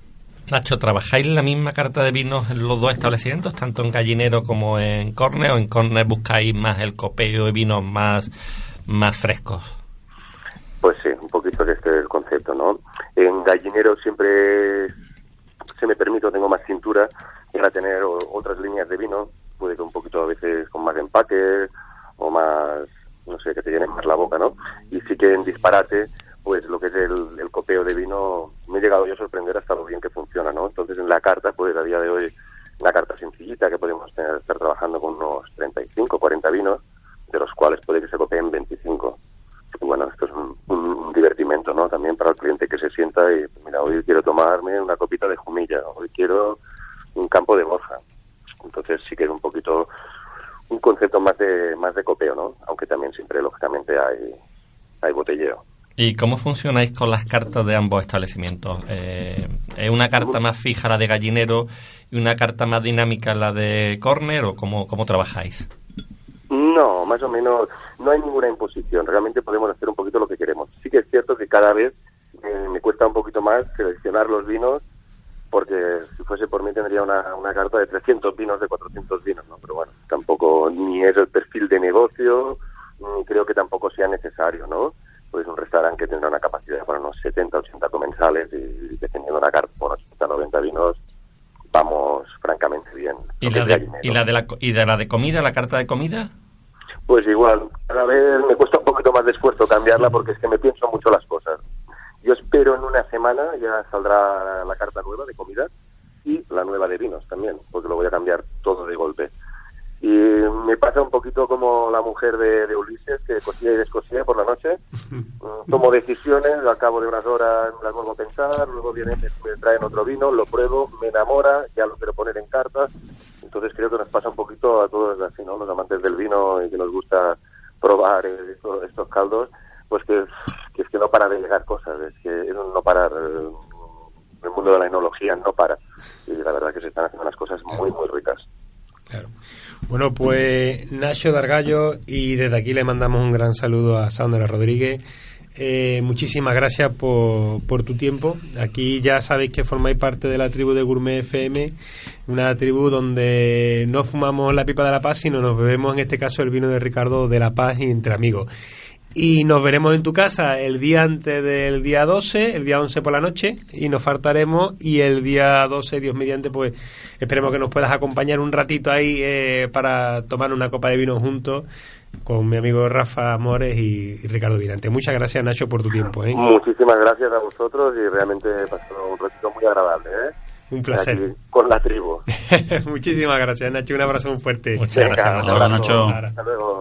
Speaker 3: Nacho, ¿trabajáis la misma carta de vinos en los dos establecimientos, tanto en Gallinero como en Corne? ¿O en Corne buscáis más el copeo de vinos más, más frescos?
Speaker 11: Pues sí, un poquito de este es el concepto, ¿no? En gallinero siempre se me permite, tengo más cintura para tener otras líneas de vino, puede que un poquito a veces con más empaque o más, no sé, te llenen más la boca, ¿no? Y sí que en disparate, pues lo que es el, copeo de vino, me he llegado yo a sorprender hasta lo bien que funciona, ¿no? Entonces en la carta, pues a día de hoy, una carta sencillita que podemos tener- estar trabajando con unos 35, 40 vinos, de los cuales puede que se copien 25. Bueno, esto es un, un divertimento, ¿no? También para el cliente que se sienta y, mira, hoy quiero tomarme una copita de jumilla, hoy quiero un campo de boza. Entonces sí que es un poquito un concepto más de más de copeo, ¿no? Aunque también siempre, lógicamente, hay, hay botelleo.
Speaker 3: ¿Y cómo funcionáis con las cartas de ambos establecimientos? Eh, ¿Es una carta más fija la de gallinero y una carta más dinámica la de corner o cómo, cómo trabajáis?
Speaker 11: No, más o menos, no hay ninguna imposición. Realmente podemos hacer un poquito lo que queremos. Sí que es cierto que cada vez eh, me cuesta un poquito más seleccionar los vinos, porque si fuese por mí tendría una, una carta de 300 vinos, de 400 vinos, ¿no? Pero bueno, tampoco ni es el perfil de negocio, ni creo que tampoco sea necesario, ¿no? Pues un restaurante que tendrá una capacidad para unos 70, 80 comensales y, teniendo una carta por 80, 90 vinos, vamos francamente bien.
Speaker 3: ¿Y la, de, y, la de la, ¿Y de la de comida, la carta de comida?
Speaker 11: Pues igual, cada vez me cuesta un poquito más de esfuerzo cambiarla porque es que me pienso mucho las cosas. Yo espero en una semana ya saldrá la carta nueva de comida y la nueva de vinos también, porque lo voy a cambiar todo de golpe. Y me pasa un poquito como la mujer de, de Ulises, que cosía y descosía por la noche. [LAUGHS] Tomo decisiones, al cabo de unas horas las vuelvo a pensar, luego viene, me, me traen otro vino, lo pruebo, me enamora, ya lo quiero poner en carta. Entonces creo que nos pasa un poquito a todos así, ¿no? Los amantes del vino y que nos gusta probar estos, caldos, pues que, es que no para de llegar cosas, es que es un no parar. eh, El mundo de la enología no para. Y la verdad que se están haciendo unas cosas muy, muy ricas.
Speaker 2: Bueno, pues Nacho Dargallo y desde aquí le mandamos un gran saludo a Sandra Rodríguez. Eh, muchísimas gracias por, por tu tiempo. Aquí ya sabéis que formáis parte de la tribu de Gourmet FM, una tribu donde no fumamos la pipa de la paz, sino nos bebemos en este caso el vino de Ricardo de la Paz entre amigos. Y nos veremos en tu casa el día antes del día 12, el día 11 por la noche, y nos faltaremos. Y el día 12, Dios mediante, pues esperemos que nos puedas acompañar un ratito ahí eh, para tomar una copa de vino juntos con mi amigo Rafa Amores y, y Ricardo Virante. Muchas gracias, Nacho, por tu tiempo. ¿eh?
Speaker 11: Muchísimas gracias a vosotros y realmente he pasado un ratito muy agradable. ¿eh?
Speaker 2: Un placer.
Speaker 11: Aquí con la tribu. [LAUGHS]
Speaker 2: Muchísimas gracias, Nacho. Un abrazo muy fuerte.
Speaker 3: Muchas
Speaker 11: Venga,
Speaker 3: gracias. Nacho.
Speaker 11: Hasta luego.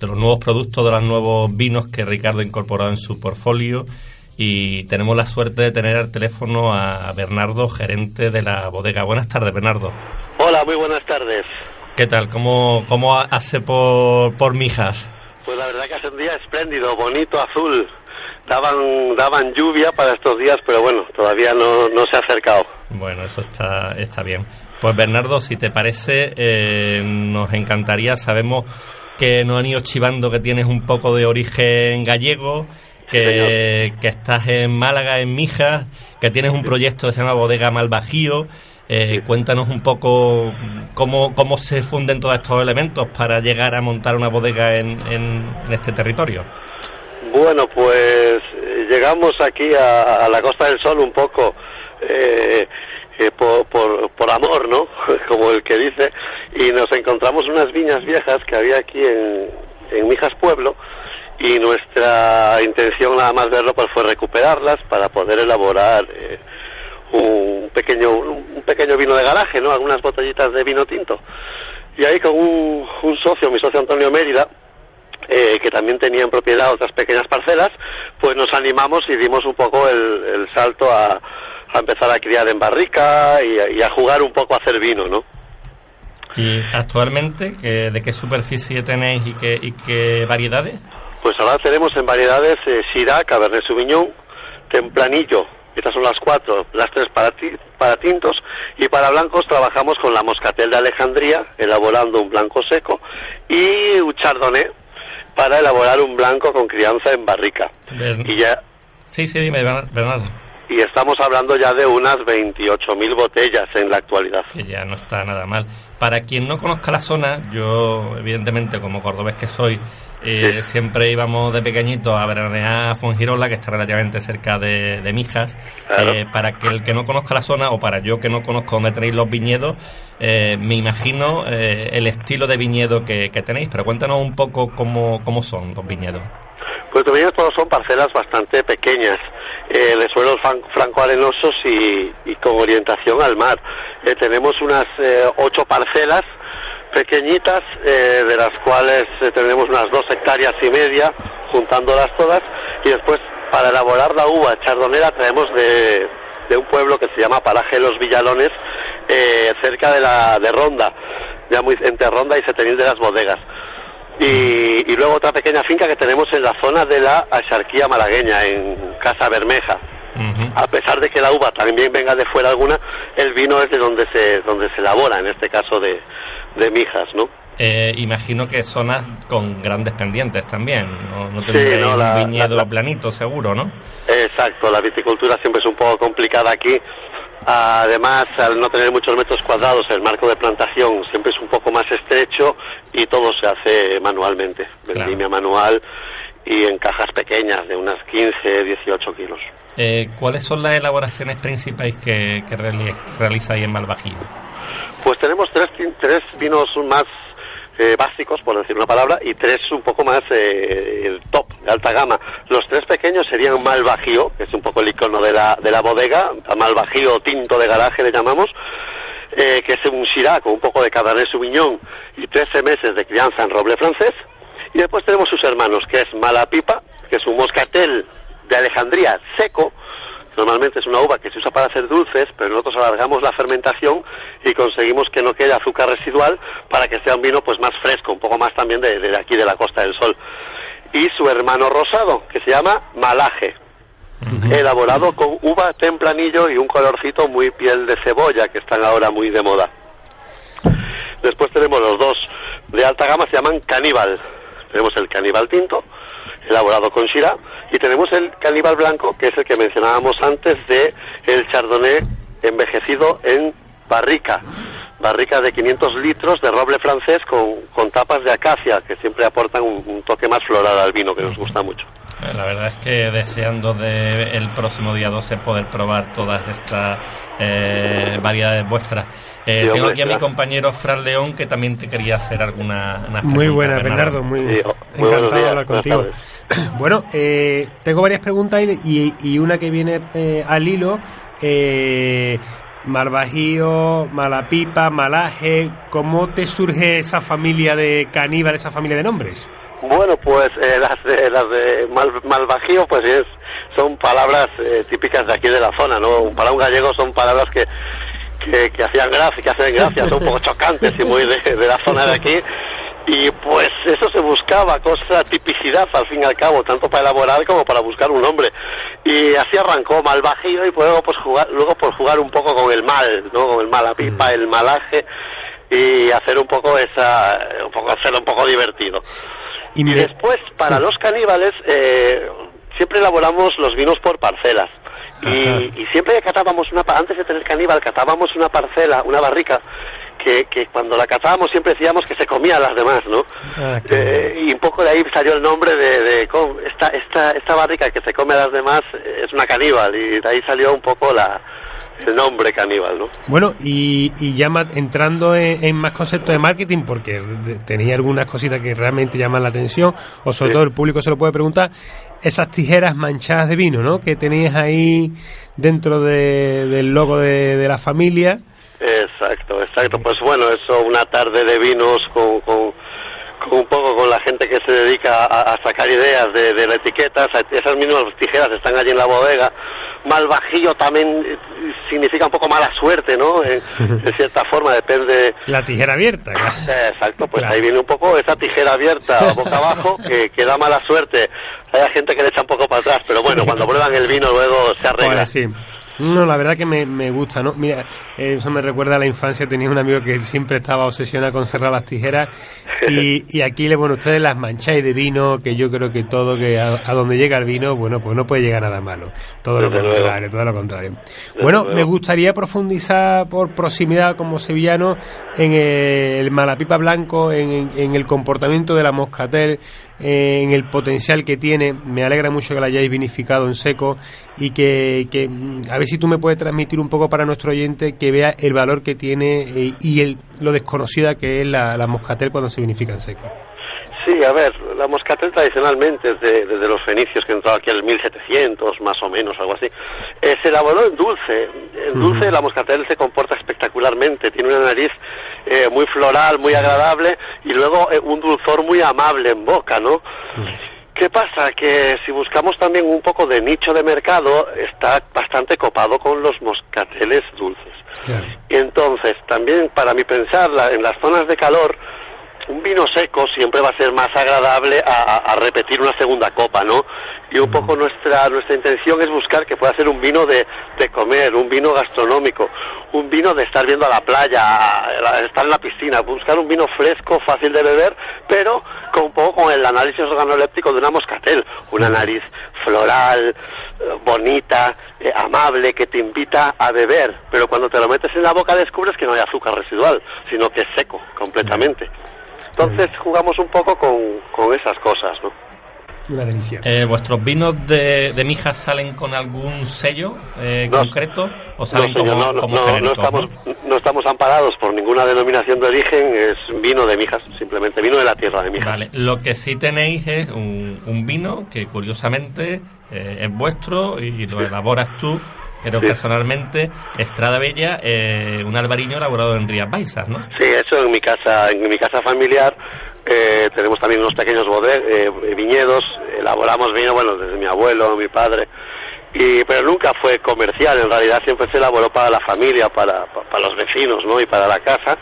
Speaker 3: de los nuevos productos, de los nuevos vinos que Ricardo ha incorporado en su portfolio. Y tenemos la suerte de tener al teléfono a Bernardo, gerente de la bodega. Buenas tardes, Bernardo.
Speaker 12: Hola, muy buenas tardes.
Speaker 3: ¿Qué tal? ¿Cómo, cómo hace por, por Mijas?
Speaker 12: Pues la verdad que hace un día espléndido, bonito, azul. Daban, daban lluvia para estos días, pero bueno, todavía no, no se ha acercado.
Speaker 3: Bueno, eso está, está bien. Pues Bernardo, si te parece, eh, nos encantaría, sabemos que nos han ido chivando que tienes un poco de origen gallego que, que estás en Málaga, en Mijas, que tienes un proyecto que se llama Bodega Malvajío. Eh, cuéntanos un poco cómo, cómo se funden todos estos elementos para llegar a montar una bodega en, en, en este territorio.
Speaker 12: Bueno, pues eh, llegamos aquí a, a la Costa del Sol un poco eh, eh, por, por, por amor, ¿no? [LAUGHS] Como el que dice, y nos encontramos unas viñas viejas que había aquí en, en Mijas Pueblo y nuestra intención nada más verlo pues fue recuperarlas para poder elaborar eh, un pequeño un pequeño vino de garaje, ¿no? Algunas botellitas de vino tinto. Y ahí con un, un socio, mi socio Antonio Mérida, eh, que también tenía en propiedad otras pequeñas parcelas, pues nos animamos y dimos un poco el, el salto a, a empezar a criar en barrica y, a- y a jugar un poco a hacer vino, ¿no?
Speaker 3: Y actualmente, ¿qué- ¿de qué superficie tenéis y qué, y qué variedades?
Speaker 12: Pues ahora tenemos en variedades eh, Syrah, Cabernet Sauvignon, Tempranillo, estas son las cuatro, las tres para, ti- para tintos, y para blancos trabajamos con la Moscatel de Alejandría, elaborando un blanco seco, y un Chardonnay para elaborar un blanco con crianza en barrica.
Speaker 3: Bern-
Speaker 12: Y ya
Speaker 3: Sí, sí, dime, Bernardo.
Speaker 12: Y estamos hablando ya de unas 28.000 botellas en la actualidad.
Speaker 3: que ya no está nada mal. Para quien no conozca la zona, yo evidentemente como cordobés que soy, eh, siempre íbamos de pequeñito a veranear a Fuengirola, que está relativamente cerca de, de Mijas.
Speaker 12: Claro.
Speaker 3: Eh, para que el que no conozca la zona, o para yo que no conozco dónde tenéis los viñedos, eh, me imagino eh, el estilo de viñedo que, que tenéis, pero cuéntanos un poco cómo, cómo son los viñedos.
Speaker 12: Pues también todos son parcelas bastante pequeñas, eh, de suelos fran- franco-arenosos y, y con orientación al mar. Eh, tenemos unas eh, ocho parcelas pequeñitas, de las cuales tenemos unas dos hectáreas y media, juntándolas todas, y después para elaborar la uva chardonera traemos de, un pueblo que se llama Paraje los Villalones, cerca de la de Ronda, ya muy entre Ronda y Setenil de las Bodegas. Y, y luego otra pequeña finca que tenemos en la zona de la Axarquía malagueña, en Casa Bermeja. A pesar de que la uva también venga de fuera alguna, el vino es de donde se, donde se elabora, en este caso de, de Mijas, ¿no?
Speaker 3: Eh, imagino que zonas con grandes pendientes también, no, no
Speaker 12: la-
Speaker 3: un viñedo
Speaker 12: la- la-
Speaker 3: planito seguro, ¿no?
Speaker 12: Exacto, la viticultura siempre es un poco complicada aquí. Además, al no tener muchos metros cuadrados, el marco de plantación siempre es un poco más estrecho y todo se hace manualmente, vendimia manual y en cajas pequeñas de unas 15, 18 kilos.
Speaker 3: Eh, ¿Cuáles son las elaboraciones principales que, que reali- realizáis en Malvajío?
Speaker 12: Pues tenemos tres, tres vinos más eh, básicos, por decir una palabra, y tres un poco más eh, el top, de alta gama. Los tres pequeños serían Malvajío, que es un poco el icono de la, de la bodega, Malvajío tinto de garaje le llamamos, eh, que es un Syrah con un poco de Cabernet Sauvignon y 13 meses de crianza en roble francés. Y después tenemos sus hermanos, que es Malapipa, que es un moscatel de Alejandría seco, Normalmente es una uva que se usa para hacer dulces, pero nosotros alargamos la fermentación y conseguimos que no quede azúcar residual para que sea un vino pues más fresco, un poco más también de, de aquí de la Costa del Sol. Y su hermano rosado, que se llama Malaje, elaborado con uva tempranillo y un colorcito muy piel de cebolla, que están ahora muy de moda. Después tenemos los dos de alta gama, se llaman Caníbal. Tenemos el Caníbal tinto, elaborado con Syrah, y tenemos el Caníbal blanco, que es el que mencionábamos antes de el Chardonnay envejecido en barrica. Barrica de 500 litros de roble francés con, con tapas de acacia, que siempre aportan un, un toque más floral al vino, que nos gusta mucho.
Speaker 3: La verdad es que deseando de el próximo día 12 poder probar todas estas eh, variedades vuestras. Eh,
Speaker 2: Sí,
Speaker 3: tengo
Speaker 2: hombre,
Speaker 3: aquí a mi compañero Fran León que también te quería hacer alguna unas
Speaker 2: Muy buena, Bernardo, muy, encantado de hablar contigo. [CLEARS THROAT] Bueno, eh, tengo varias preguntas y, y- y una que viene eh, al hilo. Eh, Malvajío, Malapipa, Malaje, ¿cómo te surge esa familia de caníbal, esa familia de nombres?
Speaker 12: Bueno, pues eh, las de, las de Mal- Malvajío, pues es, son palabras eh, típicas de aquí de la zona, ¿no? Para un gallego son palabras que, que, que hacían gracia, que hacen gracia, son un poco chocantes y muy de, de la zona de aquí. Y pues eso se buscaba, cosa tipicidad al fin y al cabo, tanto para elaborar como para buscar un nombre. Y así arrancó Malvajío y luego pues jugar, luego por jugar un poco con el mal, ¿no? Con el malapipa, el malaje y hacer un poco esa, un poco hacerlo un poco divertido.
Speaker 2: Y,
Speaker 12: después, para los caníbales, eh, siempre elaboramos los vinos por parcelas. Y, y siempre catábamos una, antes de tener caníbal, catábamos una parcela, una barrica, que, que cuando la catábamos siempre decíamos que se comía a las demás, ¿no?
Speaker 2: Ah,
Speaker 12: Eh, y un poco de ahí salió el nombre de, de esta, esta, esta barrica que se come a las demás es una caníbal y de ahí salió un poco la, el nombre caníbal, ¿no?
Speaker 2: Bueno, y, y ya entrando en, en más conceptos de marketing, porque tenía algunas cositas que realmente llaman la atención, o sobre
Speaker 12: Sí.
Speaker 2: todo el público se lo puede preguntar, esas tijeras manchadas de vino, ¿no? Que tenías ahí dentro de- del logo de, de la familia.
Speaker 12: Exacto, exacto. Pues bueno, eso, una tarde de vinos con, con, un poco con la gente que se dedica a, a sacar ideas de, de las etiquetas. Esas mismas tijeras están allí en la bodega. Malvajillo también eh, significa un poco mala suerte, ¿no? [LAUGHS] En, en cierta forma, depende.
Speaker 2: La tijera abierta. claro.
Speaker 12: Eh, Exacto, pues ahí viene un poco esa tijera abierta boca abajo que, que da mala suerte. Hay gente que le echa un poco para atrás, pero bueno, [LAUGHS] cuando prueban el vino luego se arregla.
Speaker 2: Ahora sí. No, la verdad que me, me gusta, ¿no? Mira, eso me recuerda a la infancia. Tenía un amigo que siempre estaba obsesionado con cerrar las tijeras. Y, y aquí, le bueno, ustedes las mancháis de vino, que yo creo que todo, que a, a donde llega el vino, bueno, pues no puede llegar nada malo. Todo lo contrario, todo lo contrario. Bueno, me gustaría profundizar por proximidad como sevillano en el Malapipa Blanco, en- en el comportamiento de la moscatel, eh, en el potencial que tiene. Me alegra mucho que la hayáis vinificado en seco y que, que, mm, a ver si tú me puedes transmitir un poco para nuestro oyente que vea el valor que tiene eh, y el, lo desconocida que es la, la moscatel cuando se vinifica en seco.
Speaker 12: Sí, a ver, la moscatel tradicionalmente, desde, desde los fenicios que entró aquí en el 1700, más o menos, algo así, eh, se elaboró en dulce. En dulce
Speaker 13: Ujú.
Speaker 12: la moscatel se comporta espectacularmente, tiene una nariz eh, muy floral, muy agradable y luego eh, un dulzor muy amable en boca, ¿no? ¿Qué pasa? Que si buscamos también un poco de nicho de mercado, está bastante copado con los moscateles dulces. Y entonces, también para mi pensar, la- en las zonas de calor, un vino seco siempre va a ser más agradable a, a- repetir una segunda copa, ¿no? Y un poco nuestra nuestra intención es buscar que pueda ser un vino de, de comer, un vino gastronómico, un vino de estar viendo a la playa, a- a estar en la piscina, buscar un vino fresco, fácil de beber, pero con un poco con el análisis organoléptico de una moscatel, una nariz floral, eh, bonita, eh, amable, que te invita a beber, pero cuando te lo metes en la boca descubres que no hay azúcar residual, sino que es seco completamente. Entonces jugamos un poco con, con esas cosas, ¿no?
Speaker 2: Una delicia.
Speaker 3: Eh, ¿Vuestros vinos de, de Mijas salen con algún sello eh,
Speaker 12: No.
Speaker 3: concreto o salen
Speaker 12: no, señor,
Speaker 3: como,
Speaker 12: no, no,
Speaker 3: como
Speaker 12: no, no
Speaker 3: genéricos,
Speaker 12: estamos, no estamos amparados por ninguna denominación de origen, es vino de Mijas, simplemente vino de la tierra de Mijas.
Speaker 3: Vale, lo que sí tenéis es un, un vino que curiosamente eh, es vuestro y lo elaboras tú, pero
Speaker 12: Sí.
Speaker 3: personalmente Estrada Bella, eh, un albariño elaborado en Rías Baixas, ¿no?
Speaker 12: Sí, eso en mi casa, en mi casa familiar eh, tenemos también unos pequeños bode- eh, viñedos, elaboramos vino, bueno, desde mi abuelo, mi padre, y pero nunca fue comercial, en realidad siempre se elaboró para la familia, para, pa- para los vecinos, ¿no? Y para la casa.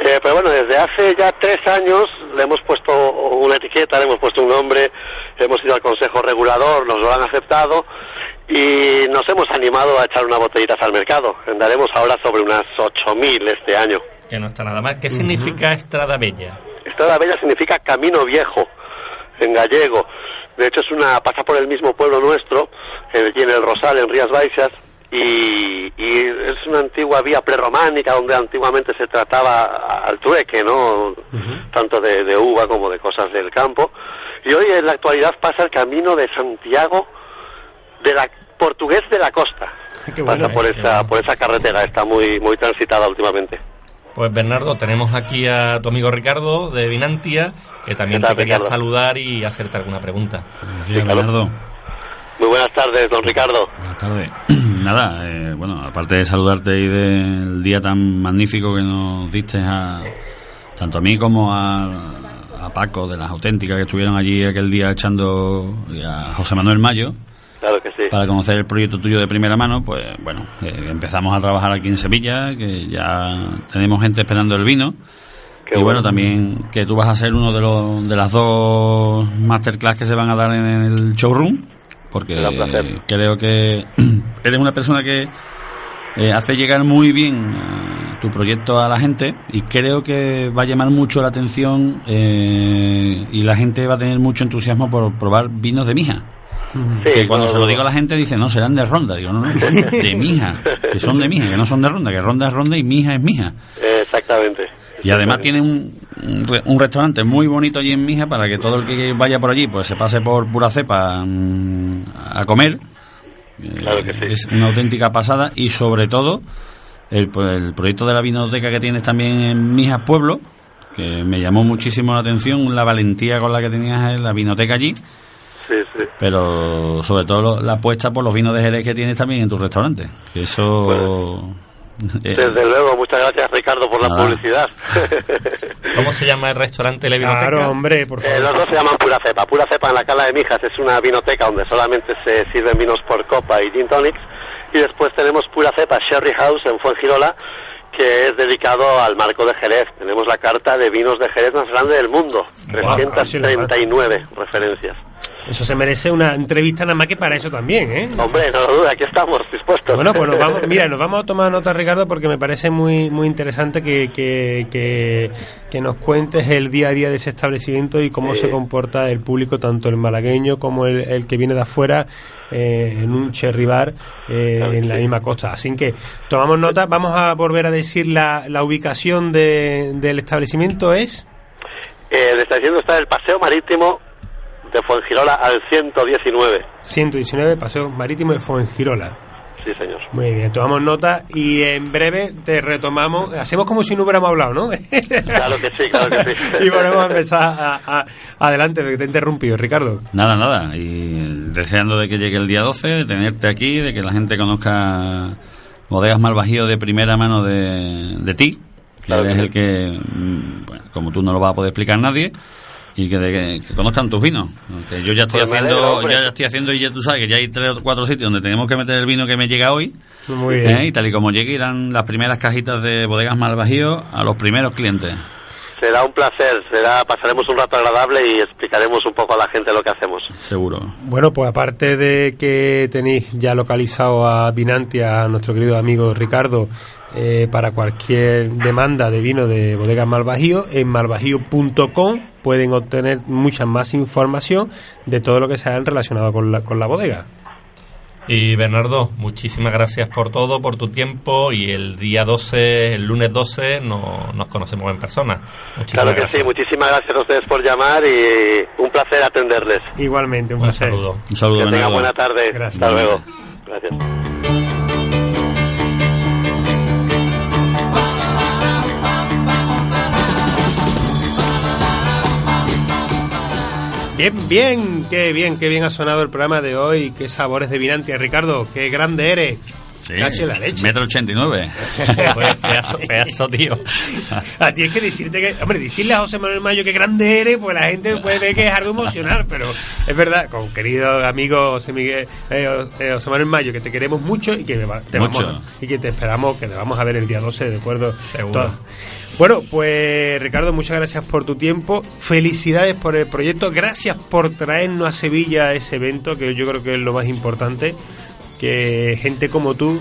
Speaker 12: Eh, pero bueno, desde hace ya tres años le hemos puesto una etiqueta, le hemos puesto un nombre, hemos ido al Consejo Regulador, nos lo han aceptado y nos hemos animado a echar unas botellitas al mercado. Andaremos ahora sobre unas 8.000 este año.
Speaker 3: Que no está nada mal. ¿Qué significa Estrada Bella?
Speaker 12: Estrada Bella significa camino viejo en gallego. De hecho es una pasa por el mismo pueblo nuestro, y en el Rosal, en Rías Baixas, y, y es una antigua vía prerrománica donde antiguamente se trataba al trueque, ¿no? Tanto de, de uva como de cosas del campo. Y hoy en la actualidad pasa el camino de Santiago de la portugués de la costa. [LAUGHS]
Speaker 2: Qué
Speaker 12: pasa por
Speaker 2: eh,
Speaker 12: esa por esa carretera, está muy muy transitada últimamente.
Speaker 3: Pues Bernardo, tenemos aquí a tu amigo Ricardo de Vinantia, que también
Speaker 12: ¿Qué tal,
Speaker 3: te quería
Speaker 12: Ricardo?
Speaker 3: saludar y hacerte alguna pregunta.
Speaker 4: Sí, Bernardo.
Speaker 12: Muy buenas tardes, don Ricardo.
Speaker 4: Buenas tardes. [CLEARS THROAT] Nada, eh, bueno, aparte de saludarte y del día tan magnífico que nos diste a tanto a mí como a, a Paco de las auténticas que estuvieron allí aquel día echando y a José Manuel Mayo
Speaker 12: Claro que sí.
Speaker 4: para conocer el proyecto tuyo de primera mano, pues bueno, eh, empezamos a trabajar aquí en Sevilla, que ya tenemos gente esperando el vino. y bueno, también que tú vas a ser uno de los de las dos masterclass que se van a dar en el showroom, porque creo que [CLEARS THROAT] eres una persona que eh, hace llegar muy bien eh, tu proyecto a la gente y creo que va a llamar mucho la atención eh, y la gente va a tener mucho entusiasmo por probar vinos de mija. Que cuando se lo digo a la gente dice, no, serán de ronda. Digo, no, no, [LAUGHS] de mija, que son de mija, que no son de ronda, que ronda es ronda y mija es mija.
Speaker 12: Exactamente.
Speaker 4: Y además tiene un, un, re- un restaurante muy bonito allí en Mija para que todo el que vaya por allí pues se pase por pura cepa mm, a comer. Eh, Es una auténtica pasada y sobre todo el, el proyecto de la vinoteca que tienes también en Mijas Pueblo, que me llamó muchísimo la atención, la valentía con la que tenías en la vinoteca allí,
Speaker 12: Sí, sí.
Speaker 4: pero sobre todo lo- la apuesta por los vinos de Jerez que tienes también en tu restaurante. Que eso... eh,
Speaker 12: Desde luego, muchas gracias Ricardo por la publicidad. [LAUGHS]
Speaker 3: ¿Cómo se llama el restaurante la vinoteca?
Speaker 2: hombre, por
Speaker 12: Eh, los dos se llaman Pura Cepa. Pura Cepa en la Cala de Mijas es una vinoteca donde solamente se sirven vinos por copa y gin tonics. Y después tenemos Pura Cepa Sherry House en Fuengirola, que es dedicado al marco de Jerez. Tenemos la carta de vinos de Jerez más grande del mundo.
Speaker 2: Guau,
Speaker 12: 339 referencias.
Speaker 2: Eso se merece una entrevista nada más que para eso también, ¿eh?
Speaker 12: Hombre, no duda, aquí estamos dispuestos.
Speaker 2: Bueno, pues nos vamos, mira, nos vamos a tomar nota, Ricardo, porque me parece muy muy interesante que, que, que, que nos cuentes el día a día de ese establecimiento y cómo se comporta el público, tanto el malagueño como el, el que viene de afuera, eh, en un cherry bar eh, en la misma costa. Así que tomamos nota, vamos a volver a decir la, la ubicación de, del establecimiento es...
Speaker 12: Eh, el establecimiento está en el Paseo Marítimo de Fuengirola al 119.
Speaker 2: 119, Paseo Marítimo de Fuengirola.
Speaker 12: Sí, señor.
Speaker 2: Muy bien, tomamos nota y en breve te retomamos. Hacemos como si no hubiéramos hablado, ¿no?
Speaker 12: Claro que sí, claro que sí. [LAUGHS]
Speaker 2: y volvemos a empezar a- a- adelante, porque te he interrumpido, Ricardo.
Speaker 4: Nada, nada. Y deseando de que llegue el día 12, de tenerte aquí, de que la gente conozca bodegas Malvajío de primera mano de, de ti.
Speaker 12: Claro
Speaker 4: eres
Speaker 12: que
Speaker 4: el que, mm, bueno, como tú no lo vas a poder explicar nadie, y que, de que, que conozcan tus vinos. Que yo ya estoy
Speaker 12: Pues
Speaker 4: haciendo,
Speaker 12: alegro, hombre.
Speaker 4: ya, ya estoy haciendo, y ya tú sabes que ya hay tres o cuatro sitios donde tenemos que meter el vino que me llega hoy.
Speaker 2: Muy bien.
Speaker 4: ¿eh? Y tal y como llegue, irán las primeras cajitas de bodegas Malvajío a los primeros clientes.
Speaker 12: Será un placer, será pasaremos un rato agradable y explicaremos un poco a la gente lo que hacemos.
Speaker 4: Seguro.
Speaker 2: Bueno, pues aparte de que tenéis ya localizado a Vinantia, a nuestro querido amigo Ricardo, eh, para cualquier demanda de vino de bodegas Malvajío, en malvajío.com pueden obtener mucha más información de todo lo que se haga relacionado con la, con la bodega.
Speaker 3: Y Bernardo, muchísimas gracias por todo, por tu tiempo y el día 12, el lunes 12, no, nos conocemos en persona. Muchísimas
Speaker 12: Claro que
Speaker 3: gracias.
Speaker 12: sí, muchísimas gracias a ustedes por llamar y un placer atenderles.
Speaker 2: Igualmente, un,
Speaker 3: Un
Speaker 2: placer.
Speaker 3: saludo.
Speaker 4: Un saludo,
Speaker 12: que tengan buena tarde.
Speaker 2: Gracias.
Speaker 12: Hasta luego. Gracias.
Speaker 2: Bien, bien, qué bien, qué bien ha sonado el programa de hoy, qué sabores de Vinantia, Ricardo, qué grande eres.
Speaker 4: Sí,
Speaker 2: Casi la leche.
Speaker 4: Metro ochenta y nueve.
Speaker 3: Joder, [LAUGHS] pedazo, [LAUGHS] pedazo, tío.
Speaker 2: A ti es que decirte que, hombre, decirle a José Manuel Mayo que grande eres, pues la gente puede ver que es algo emocional, pero es verdad, con querido amigo José Miguel, eh, eh, José Manuel Mayo, que te queremos mucho y que te
Speaker 4: Mucho.
Speaker 2: vamos y que te esperamos, que te vamos a ver el día 12, de acuerdo.
Speaker 3: Seguro.
Speaker 2: Todo. Bueno, pues Ricardo, muchas gracias por tu tiempo, felicidades por el proyecto, gracias por traernos a Sevilla ese evento, que yo creo que es lo más importante, que gente como tú,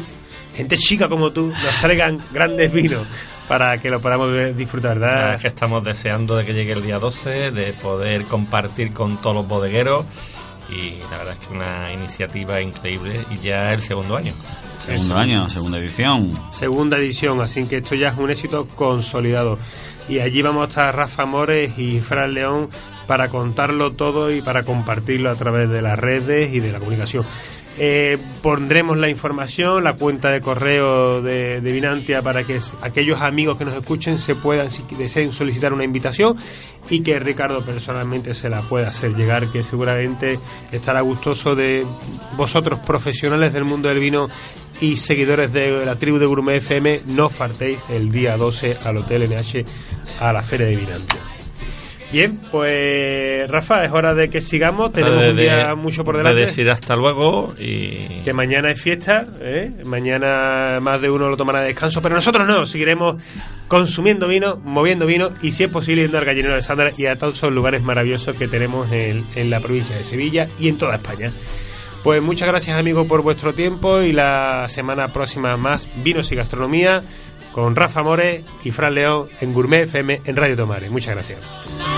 Speaker 2: gente chica como tú, nos traigan [LAUGHS] grandes vinos para que lo podamos disfrutar,
Speaker 3: verdad que estamos deseando de que llegue el día 12, de poder compartir con todos los bodegueros y la verdad es que una iniciativa increíble y ya el segundo año.
Speaker 4: Segundo año, segunda edición.
Speaker 2: Segunda edición, así que esto ya es un éxito consolidado. Y allí vamos a estar Rafa Mores y Fran León para contarlo todo y para compartirlo a través de las redes y de la comunicación. Eh, pondremos la información, la cuenta de correo de, de Vinantia para que aquellos amigos que nos escuchen se puedan, si deseen solicitar una invitación y que Ricardo personalmente se la pueda hacer llegar, que seguramente estará gustoso de vosotros profesionales del mundo del vino y seguidores de la tribu de Gourmet FM, no faltéis el día 12 al Hotel NH a la Feria de Vinantia. Bien, pues Rafa, es hora de que sigamos, tenemos
Speaker 3: De-
Speaker 2: un
Speaker 3: de-
Speaker 2: día mucho por
Speaker 3: de
Speaker 2: delante.
Speaker 3: decir hasta luego y
Speaker 2: Que mañana es fiesta, ¿eh? mañana más de uno lo tomará de descanso, pero nosotros no, seguiremos consumiendo vino, moviendo vino y si es posible yendo al gallinero de Sandra y a todos esos lugares maravillosos que tenemos en, en la provincia de Sevilla y en toda España. Pues muchas gracias amigos por vuestro tiempo y la semana próxima más vinos y gastronomía con Rafa More y Fran León en Gourmet FM en Radio Tomares. Muchas gracias.